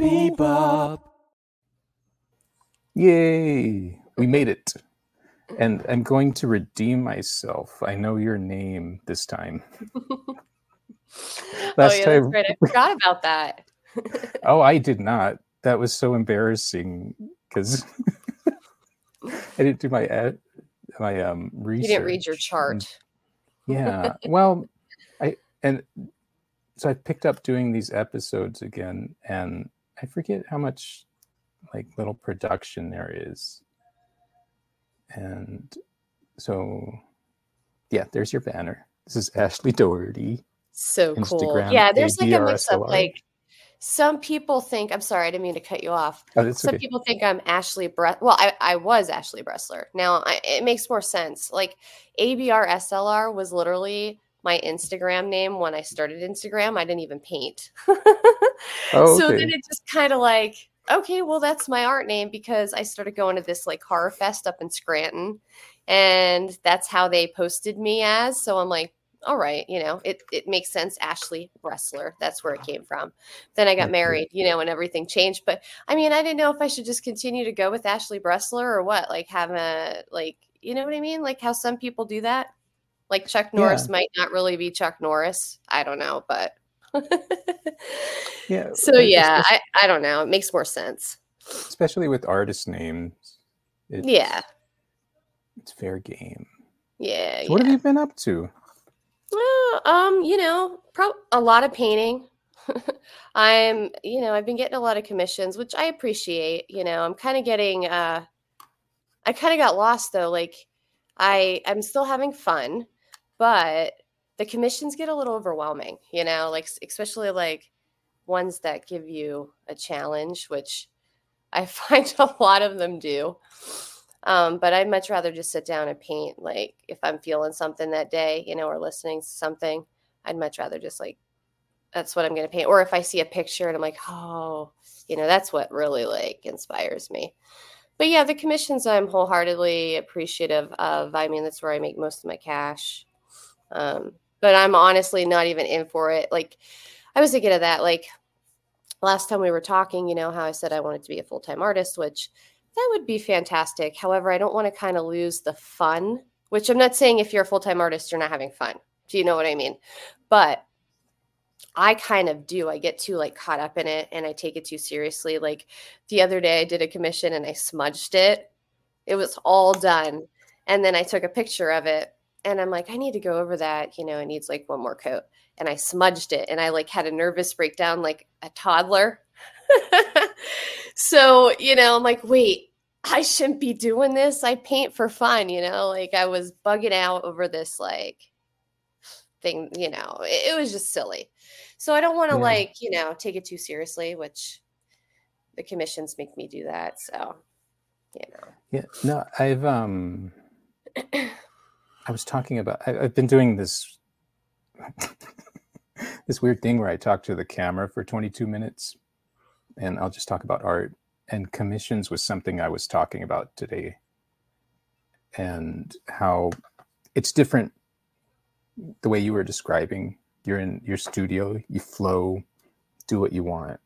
Bebop. Yay! We made it. And I'm going to redeem myself. I know your name this time. oh Last yeah, time- that's right. I forgot about that. Oh, I did not. That was so embarrassing because I didn't do my ad, my um research. You didn't read your chart. Yeah. Well, I and so I picked up doing these episodes again, and I forget how much like little production there is. And so, yeah, there's your banner. This is Ashley Dougherty. So cool. Yeah, there's like a mix up. Like some people think. I'm sorry, I didn't mean to cut you off. Oh, Some okay. people think I'm Ashley Bre- Well, I, I was Ashley Bressler. Now I, it makes more sense. Like ABR SLR was literally my Instagram name when I started Instagram. I didn't even paint. Oh, So then it just kind of like, okay, well, that's my art name because I started going to this like horror fest up in Scranton. And that's how they posted me as. So I'm like, all right, you know, it, it makes sense. Ashley Bressler. That's where it came from. Then I got Okay. married, you know, and everything changed. But I mean, I didn't know if I should just continue to go with Ashley Bressler or what, like have a, like, you know what I mean? Like how some people do that. Like Chuck Norris Yeah. might not really be Chuck Norris. I don't know, but Yeah. so yeah, I, I don't know. It makes more sense. especially with artist names. It's, Yeah. It's fair game. Yeah. So what yeah. have you been up to? Well, um, you know, pro- a lot of painting. I'm, you know, I've been getting a lot of commissions, which I appreciate. You know, I'm kind of getting uh I kind of got lost though. Like I I'm still having fun, but the commissions get a little overwhelming, you know, like especially like ones that give you a challenge, which I find a lot of them do. Um, but I'd much rather just sit down and paint. Like if I'm feeling something that day, you know, or listening to something, I'd much rather just like that's what I'm going to paint. Or if I see a picture and I'm like, oh, you know, that's what really like inspires me. But yeah, the commissions I'm wholeheartedly appreciative of. I mean, that's where I make most of my cash. Um, but I'm honestly not even in for it. Like I was thinking of that. Like last time we were talking, you know, how I said I wanted to be a full time artist, which that would be fantastic. However, I don't want to kind of lose the fun, which I'm not saying if you're a full time artist, you're not having fun. Do you know what I mean? But I kind of do. I get too like caught up in it and I take it too seriously. Like the other day I did a commission and I smudged it. It was all done. And then I took a picture of it and I'm like, I need to go over that. You know, it needs like one more coat. And I smudged it and I like had a nervous breakdown like a toddler. so, you know, I'm like, wait, I shouldn't be doing this. I paint for fun, you know, like I was bugging out over this like thing, you know, it, it was just silly. So I don't want to Yeah. like, you know, take it too seriously, which the commissions make me do that. So, you know. Yeah, no, I've um, I was talking about. I, I've been doing this this weird thing where I talk to the camera for 22 minutes, and I'll just talk about art. And commissions was something I was talking about today, and how it's different. The way you were describing, you're in your studio, you flow, do what you want,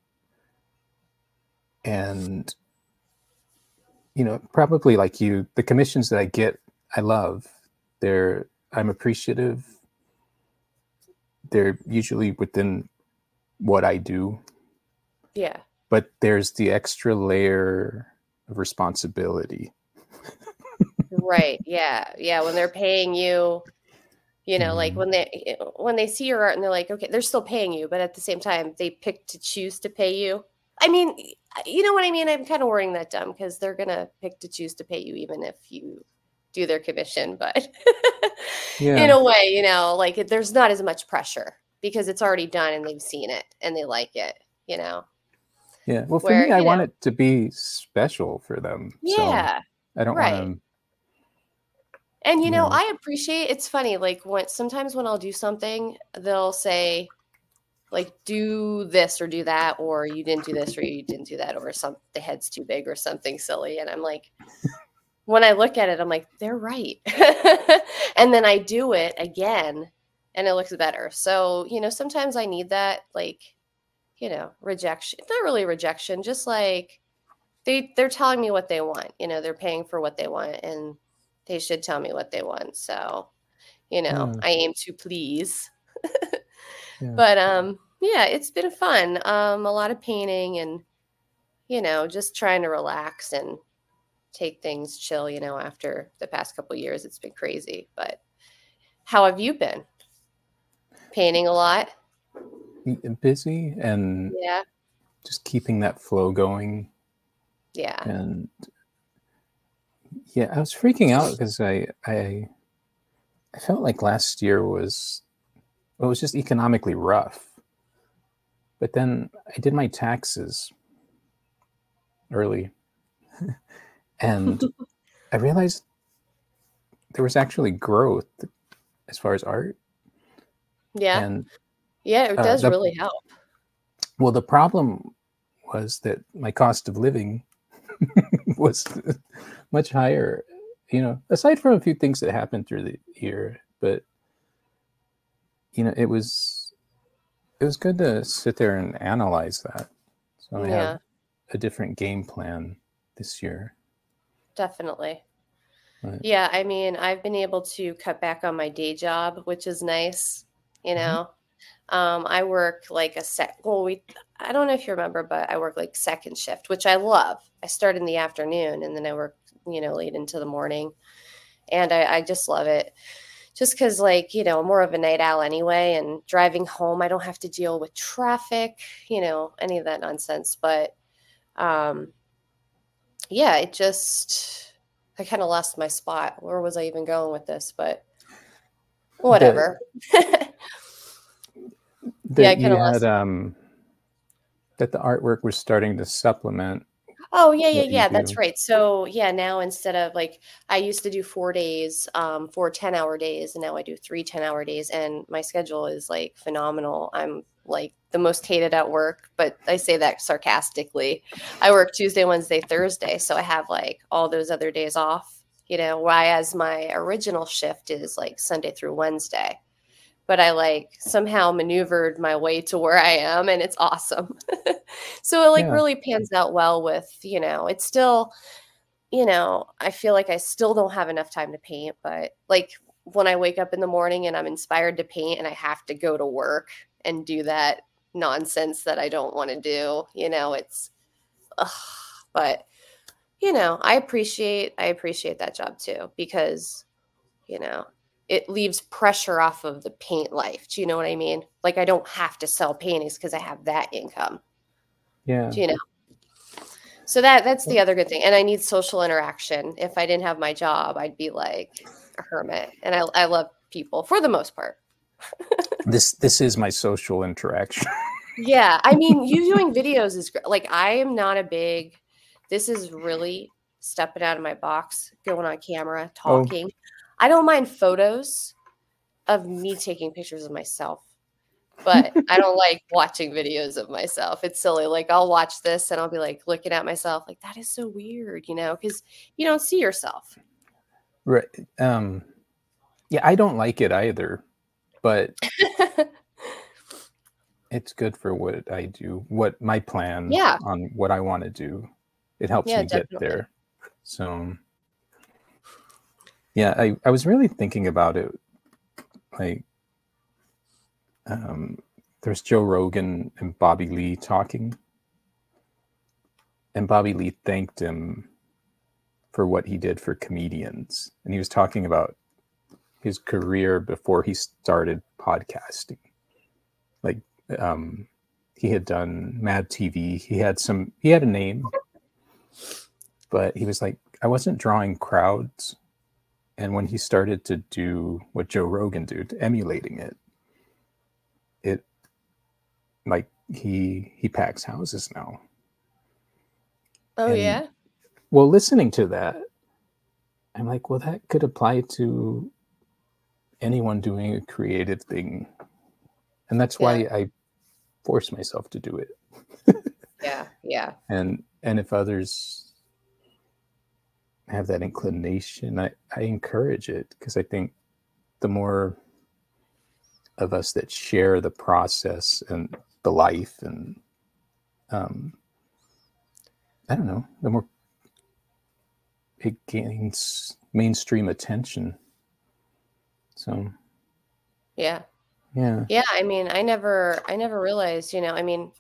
and you know probably like you the commissions that i get i love they're i'm appreciative. They're usually within what i do. Yeah. but there's the extra layer of responsibility. Right. Yeah. Yeah. When they're paying you you know like Mhm. when they when they see your art and they're like okay they're still paying you but at the same time they pick to choose to pay you. I mean you know what i mean? I'm kind of wording that dumb because they're gonna pick to choose to pay you even if you do their commission but yeah in a way you know like there's not as much pressure because it's already done and they've seen it and they like it you know yeah well for where, me i you want it to be special for them so yeah i don't right. want And you know, Yeah. I appreciate it's funny, like when sometimes when I'll do something, they'll say, like, do this or do that, or you didn't do this or you didn't do that, or some the head's too big or something silly. And I'm like, when I look at it, I'm like, they're right. and then I do it again and it looks better. So, you know, sometimes I need that, like, you know, rejection. It's not really rejection, just like they they're telling me what they want. You know, they're paying for what they want and they should tell me what they want. So, you know, Yeah. I aim to please. Yeah. But um yeah, it's been fun. Um a lot of painting and you know, just trying to relax and take things chill, you know, after the past couple years it's been crazy. But how have you been? Painting a lot? busy and Yeah. just keeping that flow going Yeah. and yeah i was freaking out because i i i felt like last year was it was just economically rough but then i did my taxes early and i realized there was actually growth as far as art Yeah. and Yeah, it uh, does the- really help. well the problem was that my cost of living was much higher you know aside from a few things that happened through the year but you know it was it was good to sit there and analyze that so i Yeah, have a different game plan this year definitely. Right. Yeah, I mean, I've been able to cut back on my day job, which is nice. You Mhm. know, um, I work like a sec. Well, we, I don't know if you remember, but I work like second shift, which I love. I start in the afternoon and then I work, you know, late into the morning, and I, I just love it. Just because, like, you know, I'm more of a night owl anyway, and driving home, I don't have to deal with traffic, you know, any of that nonsense. But, um, yeah, it just, I kind of lost my spot. Where was I even going with this? But whatever. that I you kinda lost had um that the artwork was starting to supplement Oh yeah, yeah, yeah. That's do. right. So yeah, now instead of like I used to do four days, um, four 10 hour days, and now I do three 10 hour days, and my schedule is like phenomenal. I'm like the most hated at work, but I say that sarcastically. I work Tuesday, Wednesday, Thursday, so I have like all those other days off, you know, whereas my original shift is like Sunday through Wednesday. But I like somehow maneuvered my way to where I am, and it's awesome. so it like Yeah. really pans out well with you know it's still you know i feel like i still don't have enough time to paint but like when i wake up in the morning and i'm inspired to paint and i have to go to work and do that nonsense that i don't want to do you know it's ugh. but you know i appreciate i appreciate that job too because you know it leaves pressure off of the paint life do you know what i mean? Like i don't have to sell paintings because i have that income yeah. you know? So that that's the other good thing and i need social interaction. If i didn't have my job i'd be like a hermit and i, I love people for the most part this this is my social interaction. Yeah i mean you doing videos is great like i am not a big this is really stepping out of my box going on camera Oh. talking. I don't mind photos of me taking pictures of myself but i don't like watching videos of myself. It's silly like i'll watch this and i'll be like looking at myself like that is so weird you know because you don't see yourself. Right um yeah i don't like it either but it's good for what i do what my plan Yeah. on what i want to do. It helps Yeah, me get there. So yeah i i was really thinking about it like um there's joe rogan and bobby lee talking. And bobby lee thanked him for what he did for comedians. And he was talking about his career before he started podcasting. Like um he had done mad tv he had some he had a name but he was like i wasn't drawing crowds. And when he started to do what joe rogan did emulating it it like he he packs houses now. Oh And- yeah? well listening to that i'm like well that could apply to anyone doing a creative thing. And that's why i force myself to do it. Yeah yeah. And and if others have that inclination i i encourage it because i think the more of us that share the process and the life and um, I don't know, the more it gains mainstream attention. So, yeah. Yeah. Yeah, I mean, I never I never realized, you know, I mean,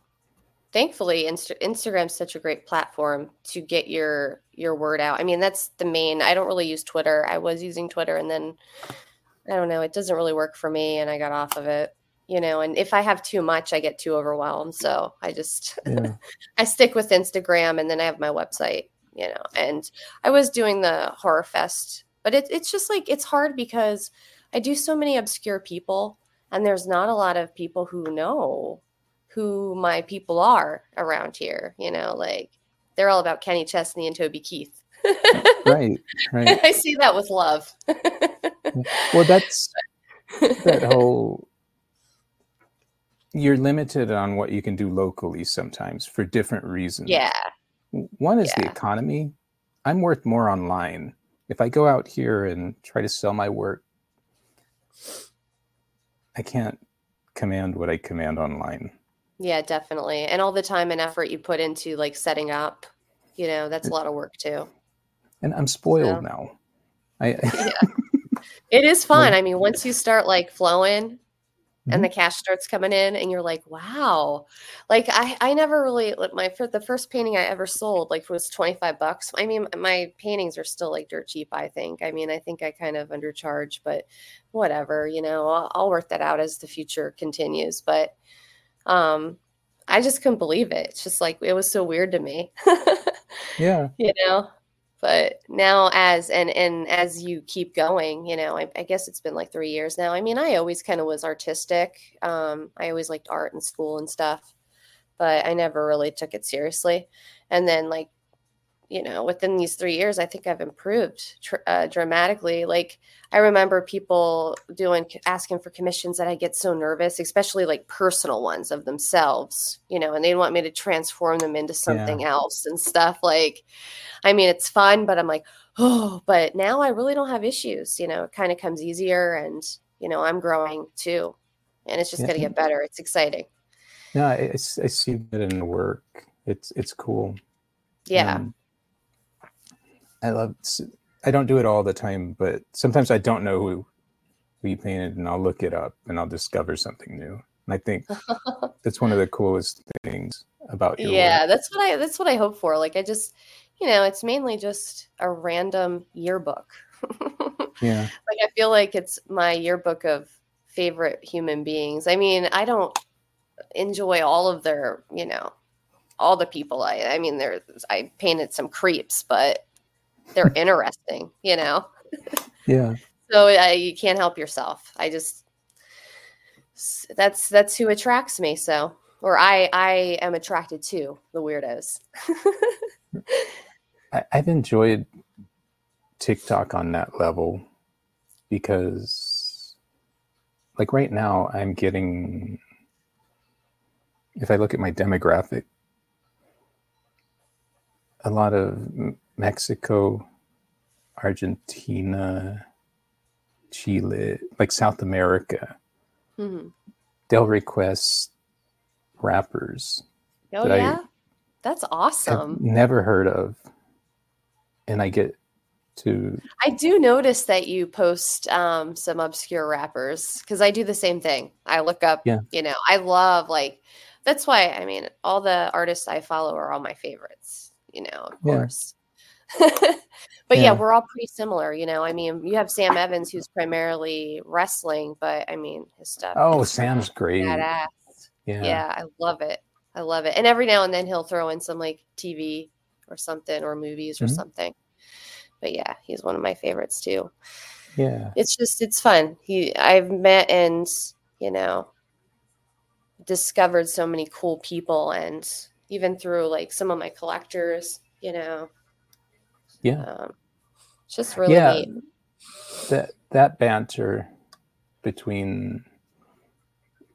thankfully Insta- Instagram's such a great platform to get your your word out. I mean, that's the main I don't really use Twitter. I was using Twitter and then I don't know, it doesn't really work for me and I got off of it. You know, and if I have too much, I get too overwhelmed. So I just Yeah. I stick with Instagram and then I have my website, you know. And I was doing the horror fest, but it, it's just like it's hard because I do so many obscure people and there's not a lot of people who know who my people are around here, you know, like they're all about Kenny Chesney and Toby Keith. right. Right. I see that with love. Well, that's that whole. You're limited on what you can do locally sometimes for different reasons. yeah. One is the economy. I'm worth more online. If I go out here and try to sell my work, I can't command what I command online. Yeah, definitely. And all the time and effort you put into like setting up, you know, that's a lot of work too. And I'm spoiled So- now. I, Yeah. It is fun. I mean, once you start like flowing. And the cash starts coming in and you're like, wow. Like I I never really like my for the first painting I ever sold like was 25 bucks. I mean, my paintings are still like dirt cheap, I think. I mean, I think I kind of undercharge, but whatever, you know, I'll, I'll work that out as the future continues, but um I just couldn't believe it. It's just like it was so weird to me. yeah. you know but now as and and as you keep going you know I, I guess it's been like three years now. I mean i always kind of was artistic. Um i always liked art in school and stuff but i never really took it seriously. And then like you know within these three years i think i've improved tr- uh, dramatically like i remember people doing asking for commissions that i get so nervous especially like personal ones of themselves you know and they want me to transform them into something else and stuff like i mean it's fun but i'm like oh but now i really don't have issues you know it kind of comes easier and you know i'm growing too and it's just Yeah. going to get better it's exciting No, I see that in the work. It's it's cool. yeah Um, I love. I don't do it all the time, but sometimes I don't know who who you painted, and I'll look it up and I'll discover something new. And I think that's one of the coolest things about your yeah work. that's what i that's what i hope for like i just you know it's mainly just a random yearbook Yeah, like i feel like it's my yearbook of favorite human beings i mean i don't enjoy all of their you know all the people i i mean there's i painted some creeps but they're interesting you know? Yeah, so uh, you can't help yourself. I just that's that's who attracts me so or i i am attracted to the weirdos. I, I've enjoyed TikTok on that level because, like right now, I'm getting. If I look at my demographic, a lot of Mexico, Argentina, Chile, like South America, Mhm. they'll request rappers oh That yeah that's awesome never heard of, and I get to I do notice that you post um, some obscure rappers because I do the same thing. I look up, Yeah. you know, I love like that's why I mean all the artists I follow are all my favorites, you know, of Yeah. course. but yeah. Yeah. we're all pretty similar, you know. I mean, you have Sam Evans who's primarily wrestling, but I mean his stuff. oh, Sam's great. badass. Yeah. Yeah, I love it. I love it. And every now and then he'll throw in some like TV or something or movies or Mhm. something. But yeah, he's one of my favorites too. yeah. It's just it's fun. He I've met and, you know, discovered so many cool people and even through like some of my collectors, you know. Yeah. Um it's just really yeah. neat. That that banter between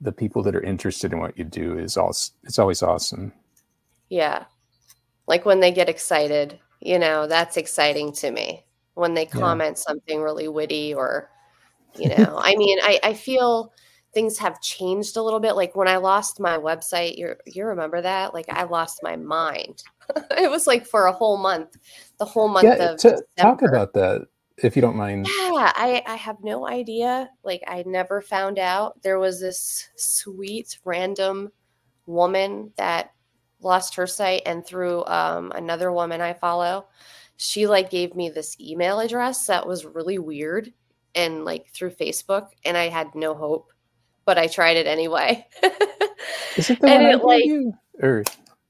the people that are interested in what you do is all it's always awesome. Yeah. Like when they get excited, you know, that's exciting to me. When they Yeah. comment something really witty or, you know, I mean, I, I feel things have changed a little bit. Like when I lost my website, you you remember that? Like I lost my mind. it was like for a whole month, the whole month Yeah, of to, talk about that if you don't mind. Yeah, I I have no idea. Like I never found out there was this sweet random woman that lost her site and through um another woman I follow, she like gave me this email address that was really weird and like through Facebook and I had no hope, but I tried it anyway. Is it the and one I gave like you, or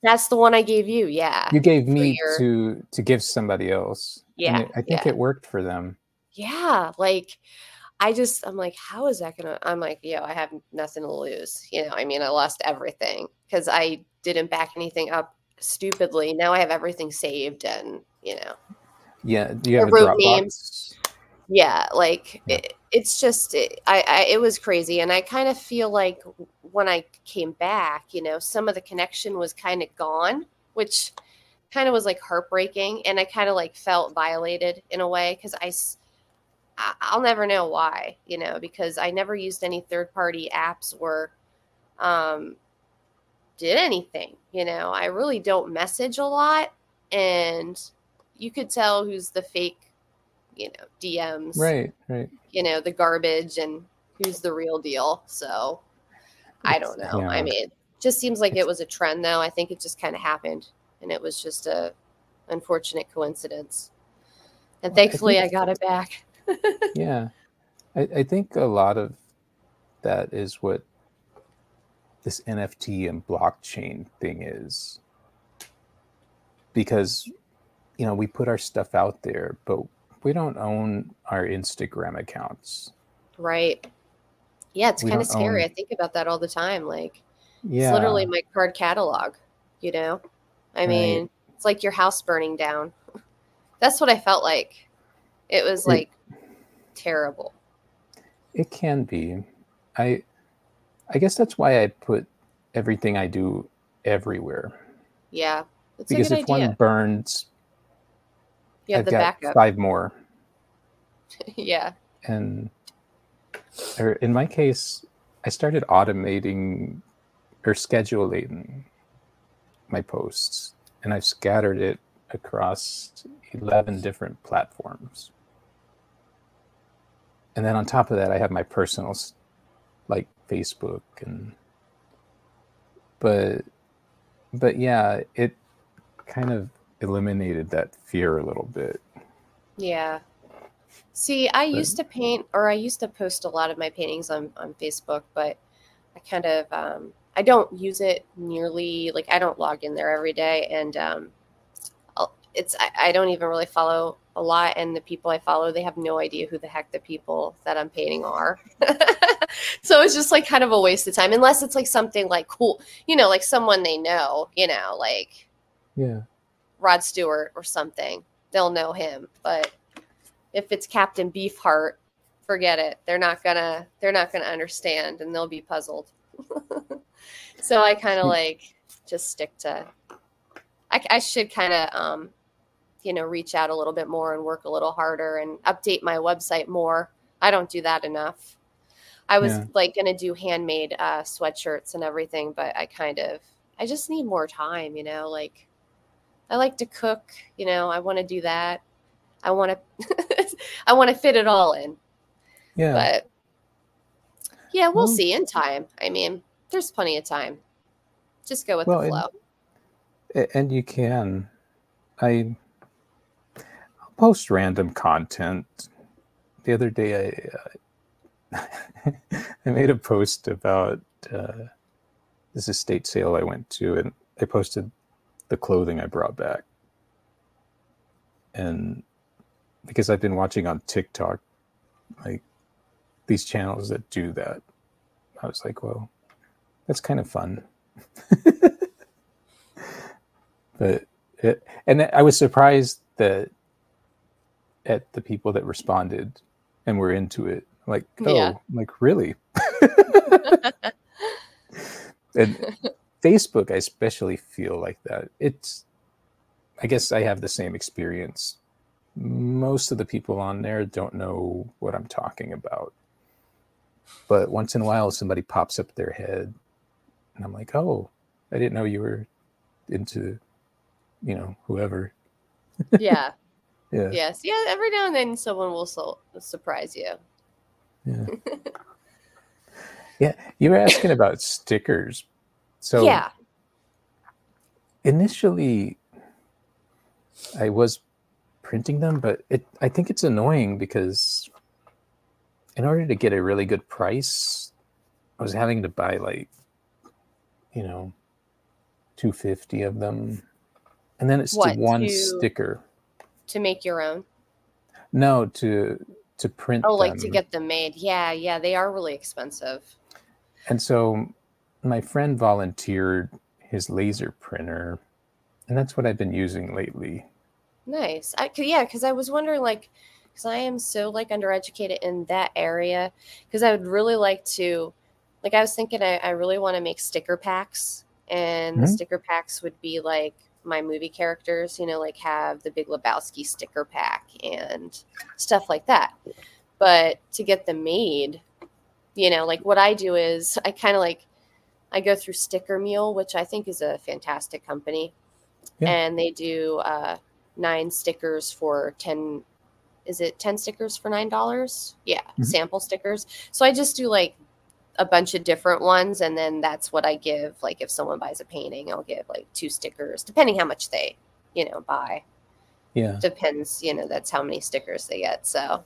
that's the one I gave you. Yeah. you gave me your- to to give somebody else? Yeah, it- I think yeah. it worked for them. yeah like i just i'm like how is that gonna i'm like yo i have nothing to lose you know i mean i lost everything because i didn't back anything up stupidly now i have everything saved and you know Yeah, you have names. yeah like Yeah. It, it's just it, I, I it was crazy and i kind of feel like when i came back you know some of the connection was kind of gone which kind of was like heartbreaking and i kind of like felt violated in a way because i i'll never know why you know because i never used any third party apps or um did anything you know? I really don't message a lot and you could tell who's the fake you know dms Right, right. you know the garbage and who's the real deal. So i don't know. i yeah. mean just seems like it was a trend though. I think it just kind of happened and it was just a unfortunate coincidence. And Well, I thankfully i, got it back. Yeah, I, I think a lot of that is what this NFT and blockchain thing is, because you know we put our stuff out there, but we don't own our Instagram accounts. right. Yeah it's kind of scary. own- i think about that all the time like Yeah, it's literally my card catalog you know? I Right. mean it's like your house burning down. That's what i felt like. It was It- like terrible. It can be. I I guess that's why I put everything I do everywhere. Yeah because a if idea. one burns, you have I've the got backup. five more. yeah. And or in my case i started automating or scheduling my posts and i've scattered it across 11 different platforms. And then on top of that i have my personal like facebook and but but yeah it kind of eliminated that fear a little bit Yeah. See, I But- used to paint or I used to post a lot of my paintings on, on Facebook, but I kind of um I don't use it nearly like I don't log in there every day and um it's I, I don't even really follow a lot and the people I follow they have no idea who the heck the people that I'm painting are. so it's just like kind of a waste of time unless it's like something like cool, you know, like someone they know, you know, like yeah Rod Stewart or something, they'll know him. But if it's Captain Beefheart, forget it. They're not gonna they're not gonna understand and they'll be puzzled. so I kind of like just stick to I, I should kind of um you know reach out a little bit more and work a little harder and update my website more. I don't do that enough. I was Yeah. like gonna do handmade uh, sweatshirts and everything, but I kind of I just need more time, you know, like I like to cook, you know, I want to do that. I want to I want to fit it all in. yeah But yeah, we'll Well- see in time. I mean, there's plenty of time. Just go with Well, the flow. A- and you can i I'll post random content the other day i uh, i made a post about uh, this estate sale i went to and i posted the clothing i brought back and because i've been watching on tiktok like these channels that do that i was like well that's kind of fun but it, and I was surprised that at the people that responded and were into it, like, oh, Yeah. like really. and Facebook, I especially feel like that. It's, I guess I have the same experience. Most of the people on there don't know what I'm talking about. but once in a while somebody pops up their head and i'm like oh i didn't know you were into you know whoever Yeah. yeah yes. Yeah. Every now and then someone will so- surprise you. yeah yeah you were asking about stickers so yeah. initially i was printing them but it i think it's annoying because in order to get a really good price i was having to buy like you know 250 of them and then it's What, to one to- sticker To make your own. no to to print Oh, like to get them made. Yeah. Yeah. They are really expensive. And so my friend volunteered his laser printer, and that's what I've been using lately. Nice. I, yeah, because I was wondering, like, because I am so like undereducated in that area, because I would really like to, like, I was thinking I, I really want to make sticker packs, and the Mhm. sticker packs would be like my movie characters, you know, like have the Big Lebowski sticker pack and stuff like that. But to get them made, you know, like what I do is I kind of like I go through Sticker Mule, which I think is a fantastic company, Yeah. and they do uh, nine stickers for ten. Is it ten stickers for nine dollars? Yeah, Mhm. sample stickers. So I just do like a bunch of different ones, and then that's what I give. Like if someone buys a painting, I'll give like two stickers, depending how much they, you know, buy Yeah. depends you know that's how many stickers they get so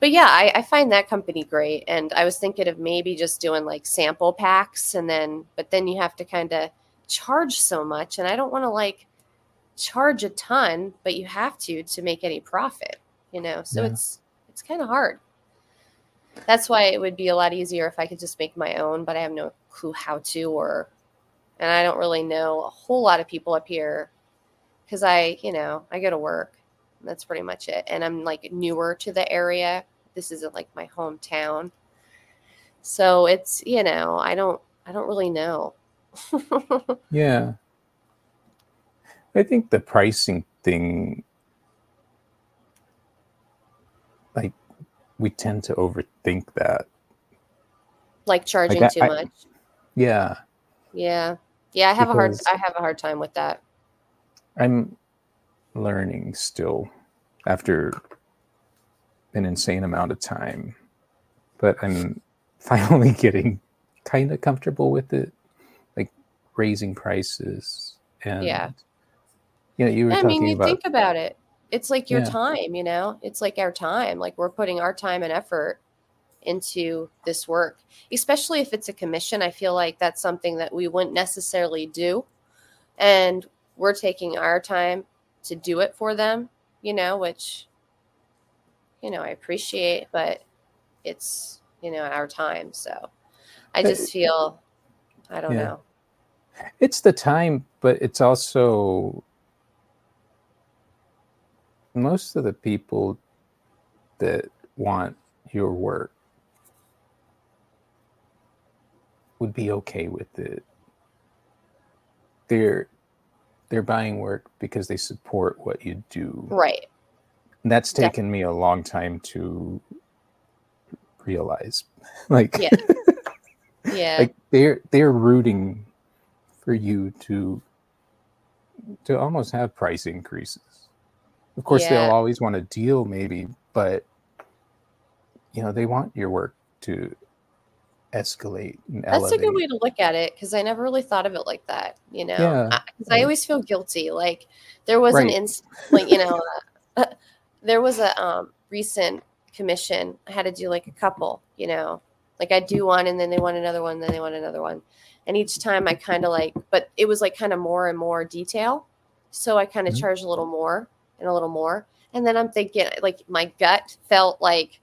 but yeah I, I find that company great and i was thinking of maybe just doing like sample packs and then but then you have to kind of charge so much and i don't want to like charge a ton but you have to to make any profit you know so Yeah. it's it's kind of hard that's why it would be a lot easier if i could just make my own but i have no clue how to or and i don't really know a whole lot of people up here because I, you know, I go to work. That's pretty much it. And I'm like newer to the area. This isn't like my hometown. So it's, you know, I don't I don't really know. Yeah. I think the pricing thing, like, we tend to overthink that. like charging I- too I- much. Yeah. Yeah. Yeah, I have a hard I have a hard time with that. I'm learning still after an insane amount of time, but I'm finally getting kind of comfortable with it, like raising prices and Yeah. you know, you were I talking mean, you about think about it. It's like your Yeah. time, you know? It's like our time. Like we're putting our time and effort into this work, especially if it's a commission. I feel like that's something that we wouldn't necessarily do. And we're taking our time to do it for them, you know, which, you know, I appreciate, but it's, you know, our time. So I just feel, I don't Yeah. know. it's the time, but it's also most of the people that want your work would be okay with it. They're they're buying work because they support what you do. Right. And that's Def- taken me a long time to realize. Like Yeah. Yeah. like they're they're rooting for you to to almost have price increases. Of course, Yeah. they'll always want a deal, maybe, but you know they want your work to escalate and That's elevate. a good way to look at it because I never really thought of it like that. You know, Yeah, because I, always feel guilty. Like there was an Right. ins, like you know, uh, there was a um, recent commission. I had to do like a couple. You know, like I do one and then they want another one, then they want another one, and each time I kind of like, but it was like kind of more and more detail. So I kind of Mhm. charged a little more and a little more, and then I'm thinking like my gut felt like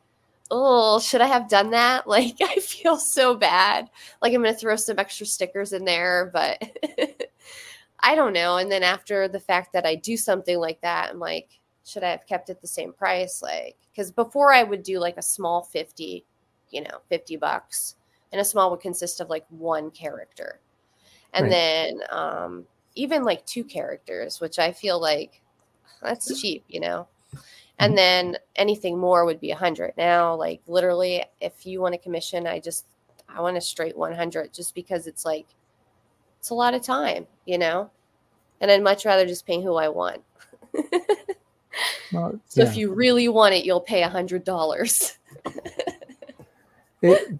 oh, should I have done that? Like, I feel so bad. Like, I'm going to throw some extra stickers in there, but I don't know. And then after the fact that I do something like that, I'm like, should I have kept it the same price? Like, because before I would do like a small 50, you know, 50 bucks, and a small would consist of like one character. And Right. then um, even like two characters, which I feel like that's cheap, you know? Mm-hmm. and then anything more would be a hundred. Now, like literally, if you want a commission, I just I want a straight one hundred, just because it's like it's a lot of time, you know, and I'd much rather just pay who I want. Well, So yeah. if you really want it, you'll pay a hundred dollars.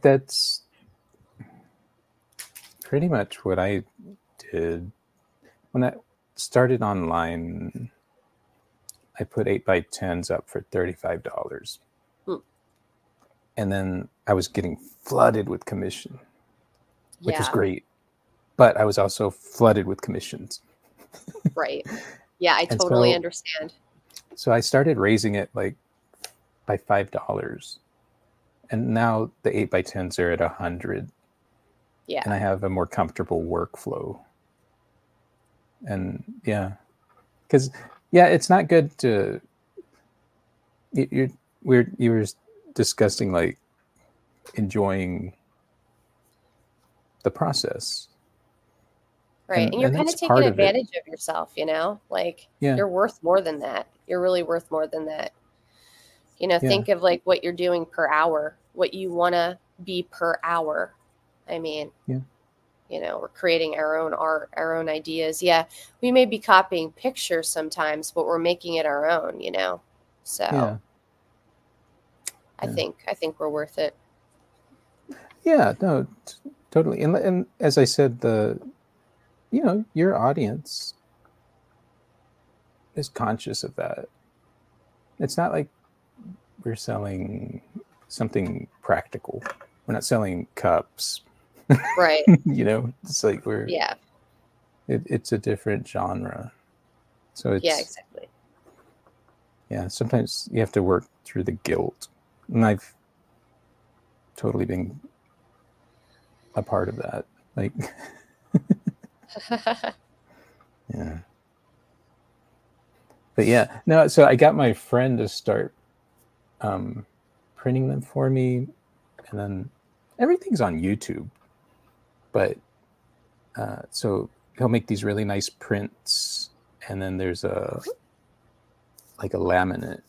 That's pretty much what I did when I started online. I put eight by tens up for thirty-five dollars, Hmm. and then I was getting flooded with commission, which is yeah, great. But I was also flooded with commissions, right. Yeah, I totally so understand. so I started raising it like by five dollars, and now the eight by tens are at a hundred, Yeah, and I have a more comfortable workflow. And yeah, because yeah, it's not good to you, you're we're you were discussing like enjoying the process, right. and And you're and kind of taking part of advantage of yourself, you know, like Yeah, you're worth more than that. You're really worth more than that. You know, yeah, think of like what you're doing per hour, what you want to be per hour. I mean, yeah, you know, we're creating our own art, our own ideas. Yeah, we may be copying pictures sometimes, but we're making it our own, you know. So yeah, I yeah. think I think we're worth it. Yeah, no, t- totally. And and as I said, the you know your audience is conscious of that. It's not like we're selling something practical. We're not selling cups. Right. you know, it's like we're Yeah. it, it's a different genre. So Yeah, it's exactly. yeah. Sometimes you have to work through the guilt, and I've totally been a part of that. Like. Yeah. But yeah, no, so I got my friend to start um, printing them for me. And then everything's on YouTube. But uh, so he'll make these really nice prints. And then there's a like a laminate.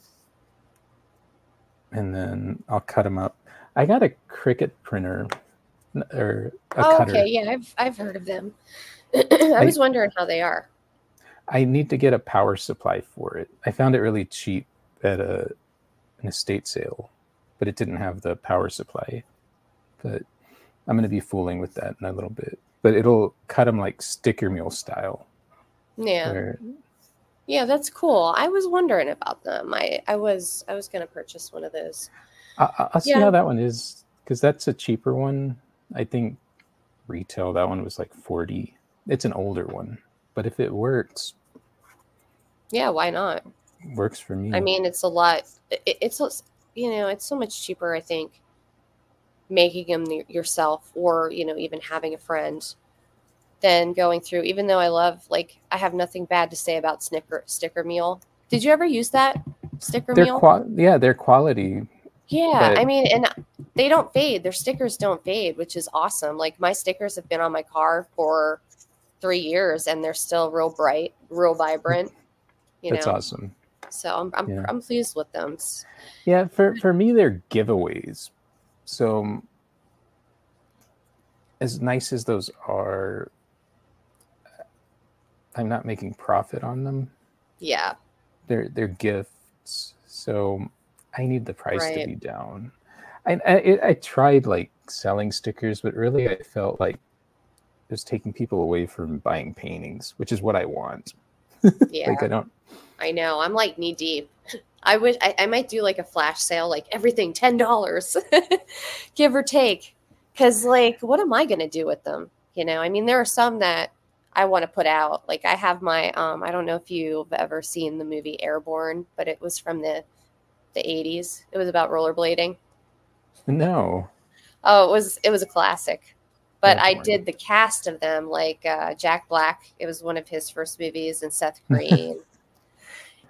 And then I'll cut them up. I got a Cricut printer or a oh, cutter. okay. Yeah, I've I've heard of them. I I, was wondering how they are. I need to get a power supply for it. I found it really cheap at a an estate sale, but it didn't have the power supply. But I'm going to be fooling with that in a little bit. But it'll cut them like sticker mule style. Yeah. Where Yeah, that's cool. I was wondering about them. I I was I was going to purchase one of those. I, I- I'll see Yeah. how that one is because that's a cheaper one. I think retail that one was like 40. It's an older one, but if it works, Yeah, why not? works for me. I mean, it's a lot. It, it's you know, it's so much cheaper. I think making them yourself, or you know, even having a friend, than going through. Even though I love, like, I have nothing bad to say about Snicker Sticker Mule. Did you ever use that Sticker Their Meal? qual yeah, their quality, Yeah, but I mean, and they don't fade. Their stickers don't fade, which is awesome. Like my stickers have been on my car for three years, and they're still real bright, real vibrant. You that's know, awesome. so I'm I'm, Yeah. I'm pleased with them. Yeah, for for me, they're giveaways. So, as nice as those are, I'm not making profit on them. Yeah, They're they're gifts, so I need the price to be down. I I, I tried like selling stickers, but really I felt like it was taking people away from buying paintings, which is what I want. yeah. Like I don't. I know. I'm like knee deep. I wish I, I might do like a flash sale, like everything ten dollars, give or take. Because like, what am I gonna do with them? You know, I mean, there are some that I want to put out. Like, I have my um. I don't know if you've ever seen the movie Airborne, but it was from the the 80s. It was about rollerblading. No. Oh, it was it was a classic. But I did the cast of them, like uh, Jack Black. It was one of his first movies, and Seth Green.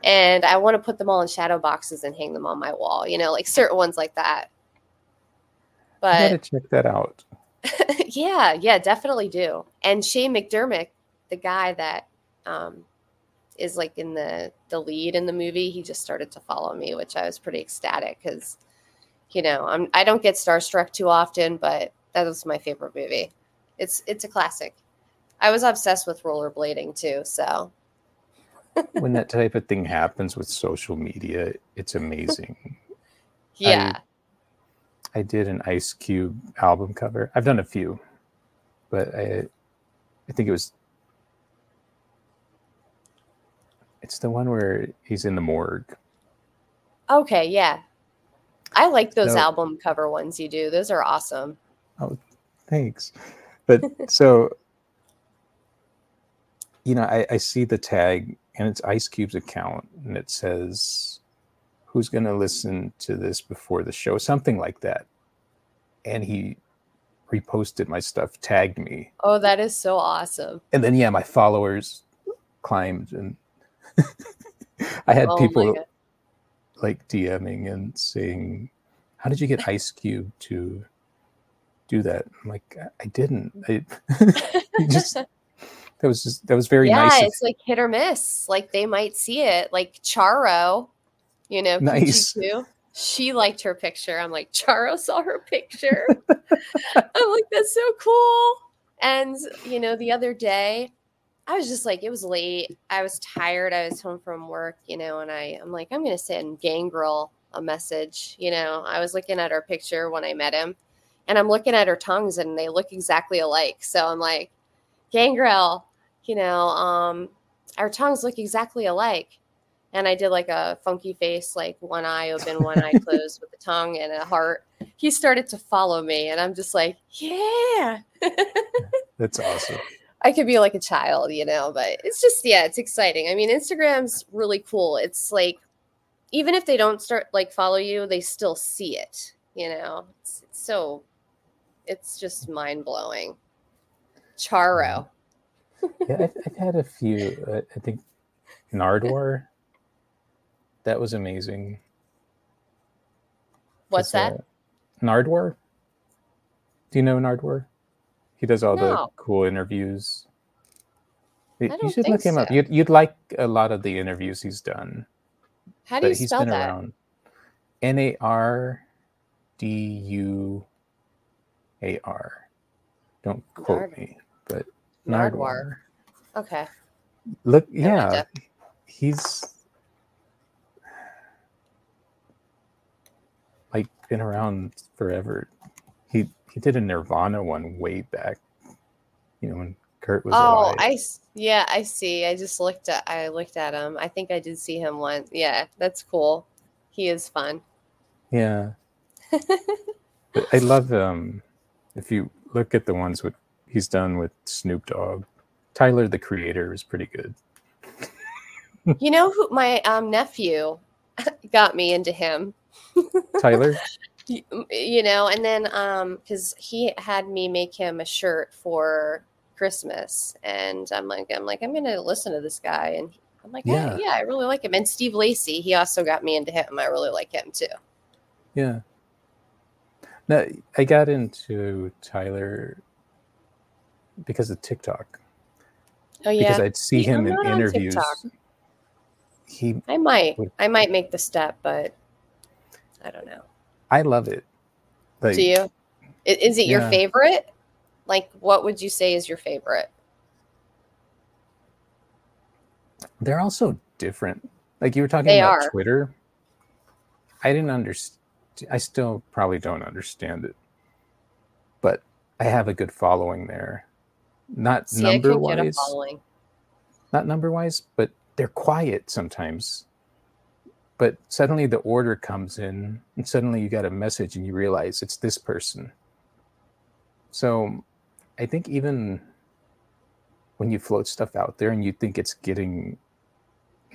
And I want to put them all in shadow boxes and hang them on my wall. You know, like certain ones like that. I gotta check that out. yeah, yeah, definitely do. And Shane McDermott, the guy that um, is like in the the lead in the movie, he just started to follow me, which I was pretty ecstatic because, you know, I'm I don't get starstruck too often, but that was my favorite movie. It's it's a classic. I was obsessed with rollerblading too, so when that type of thing happens with social media, it's amazing. yeah. I, I did an Ice Cube album cover. I've done a few, but I I think it was it's the one where he's in the morgue. Okay, yeah. I like those No. album cover ones you do. Those are awesome. Oh, Thanks. But so you know, I, I see the tag and it's Ice Cube's account and it says who's gonna listen to this before the show, something like that. And he reposted my stuff, tagged me. Oh, that is so awesome. And then yeah, my followers climbed and I had Oh people like DMing and saying, "How did you get Ice Cube to do that?" I'm like, "I- "I didn't. I, he just that was just that was very yeah, nice." of- it's like hit or miss. Like they might see it. Like Charo, you know, Nice. She liked her picture. I'm like, Charo saw her picture. I'm like, that's so cool. And you know, the other day, I was just like, it was late. I was tired. I was home from work, you know, and I, I'm like, I'm gonna send Gangrel a message. You know, I was looking at her picture when I met him, and I'm looking at her tongues, and they look exactly alike. So I'm like, Gangrel, you know, um, our tongues look exactly alike. And I did like a funky face, like one eye open, one eye closed with the tongue and a heart. He started to follow me, and I'm just like, yeah. That's awesome. I could be like a child, you know, but it's just, yeah, it's exciting. I mean, Instagram's really cool. It's like, even if they don't start like follow you, they still see it, you know? It's, it's so, it's just mind blowing. Charo. Yeah, I've, I've had a few. Uh, I think Nardwuar. That was amazing. What's 'Cause, that? uh, Nardwuar. Do you know Nardwuar? He does all the cool interviews. You- should look him up. You'd, you'd like a lot of the interviews he's done. How do you but he's spell been that? around. N A R D U A R. Don't quote Nard- me, but Nardwuar. Nardwuar. Okay. Look, yeah, he's like been around forever. He he did a Nirvana one way back, you know, when Kurt was Oh, alive. I yeah, I see. I just looked at I looked at him. I think I did see him once. Yeah, that's cool. He is fun. Yeah. I love um if you look at the ones with he's done with Snoop Dogg. Tyler the creator is pretty good. You know who my um nephew got me into him. Tyler? Y- You know, and then um cuz he had me make him a shirt for Christmas and I'm like I'm like I'm going to listen to this guy and I'm like yeah. Yeah. yeah, I really like him. And Steve Lacy, he also got me into him. I really like him too. Yeah. Now I got into Tyler because of TikTok. Oh yeah. Because I'd see Yeah, him I'm in interviews. He I might. Would- I might make the step, but I don't know. I love it. Like Do you? Is it your favorite? Like, what would you say is your favorite? they're also different. Like you were talking They about are. Twitter. I didn't understand. I still probably don't understand it, but I have a good following there. Not See, number can get a wise, not number wise, but they're quiet sometimes. But suddenly the order comes in, and suddenly you got a message, and you realize it's this person. So, I think even when you float stuff out there and you think it's getting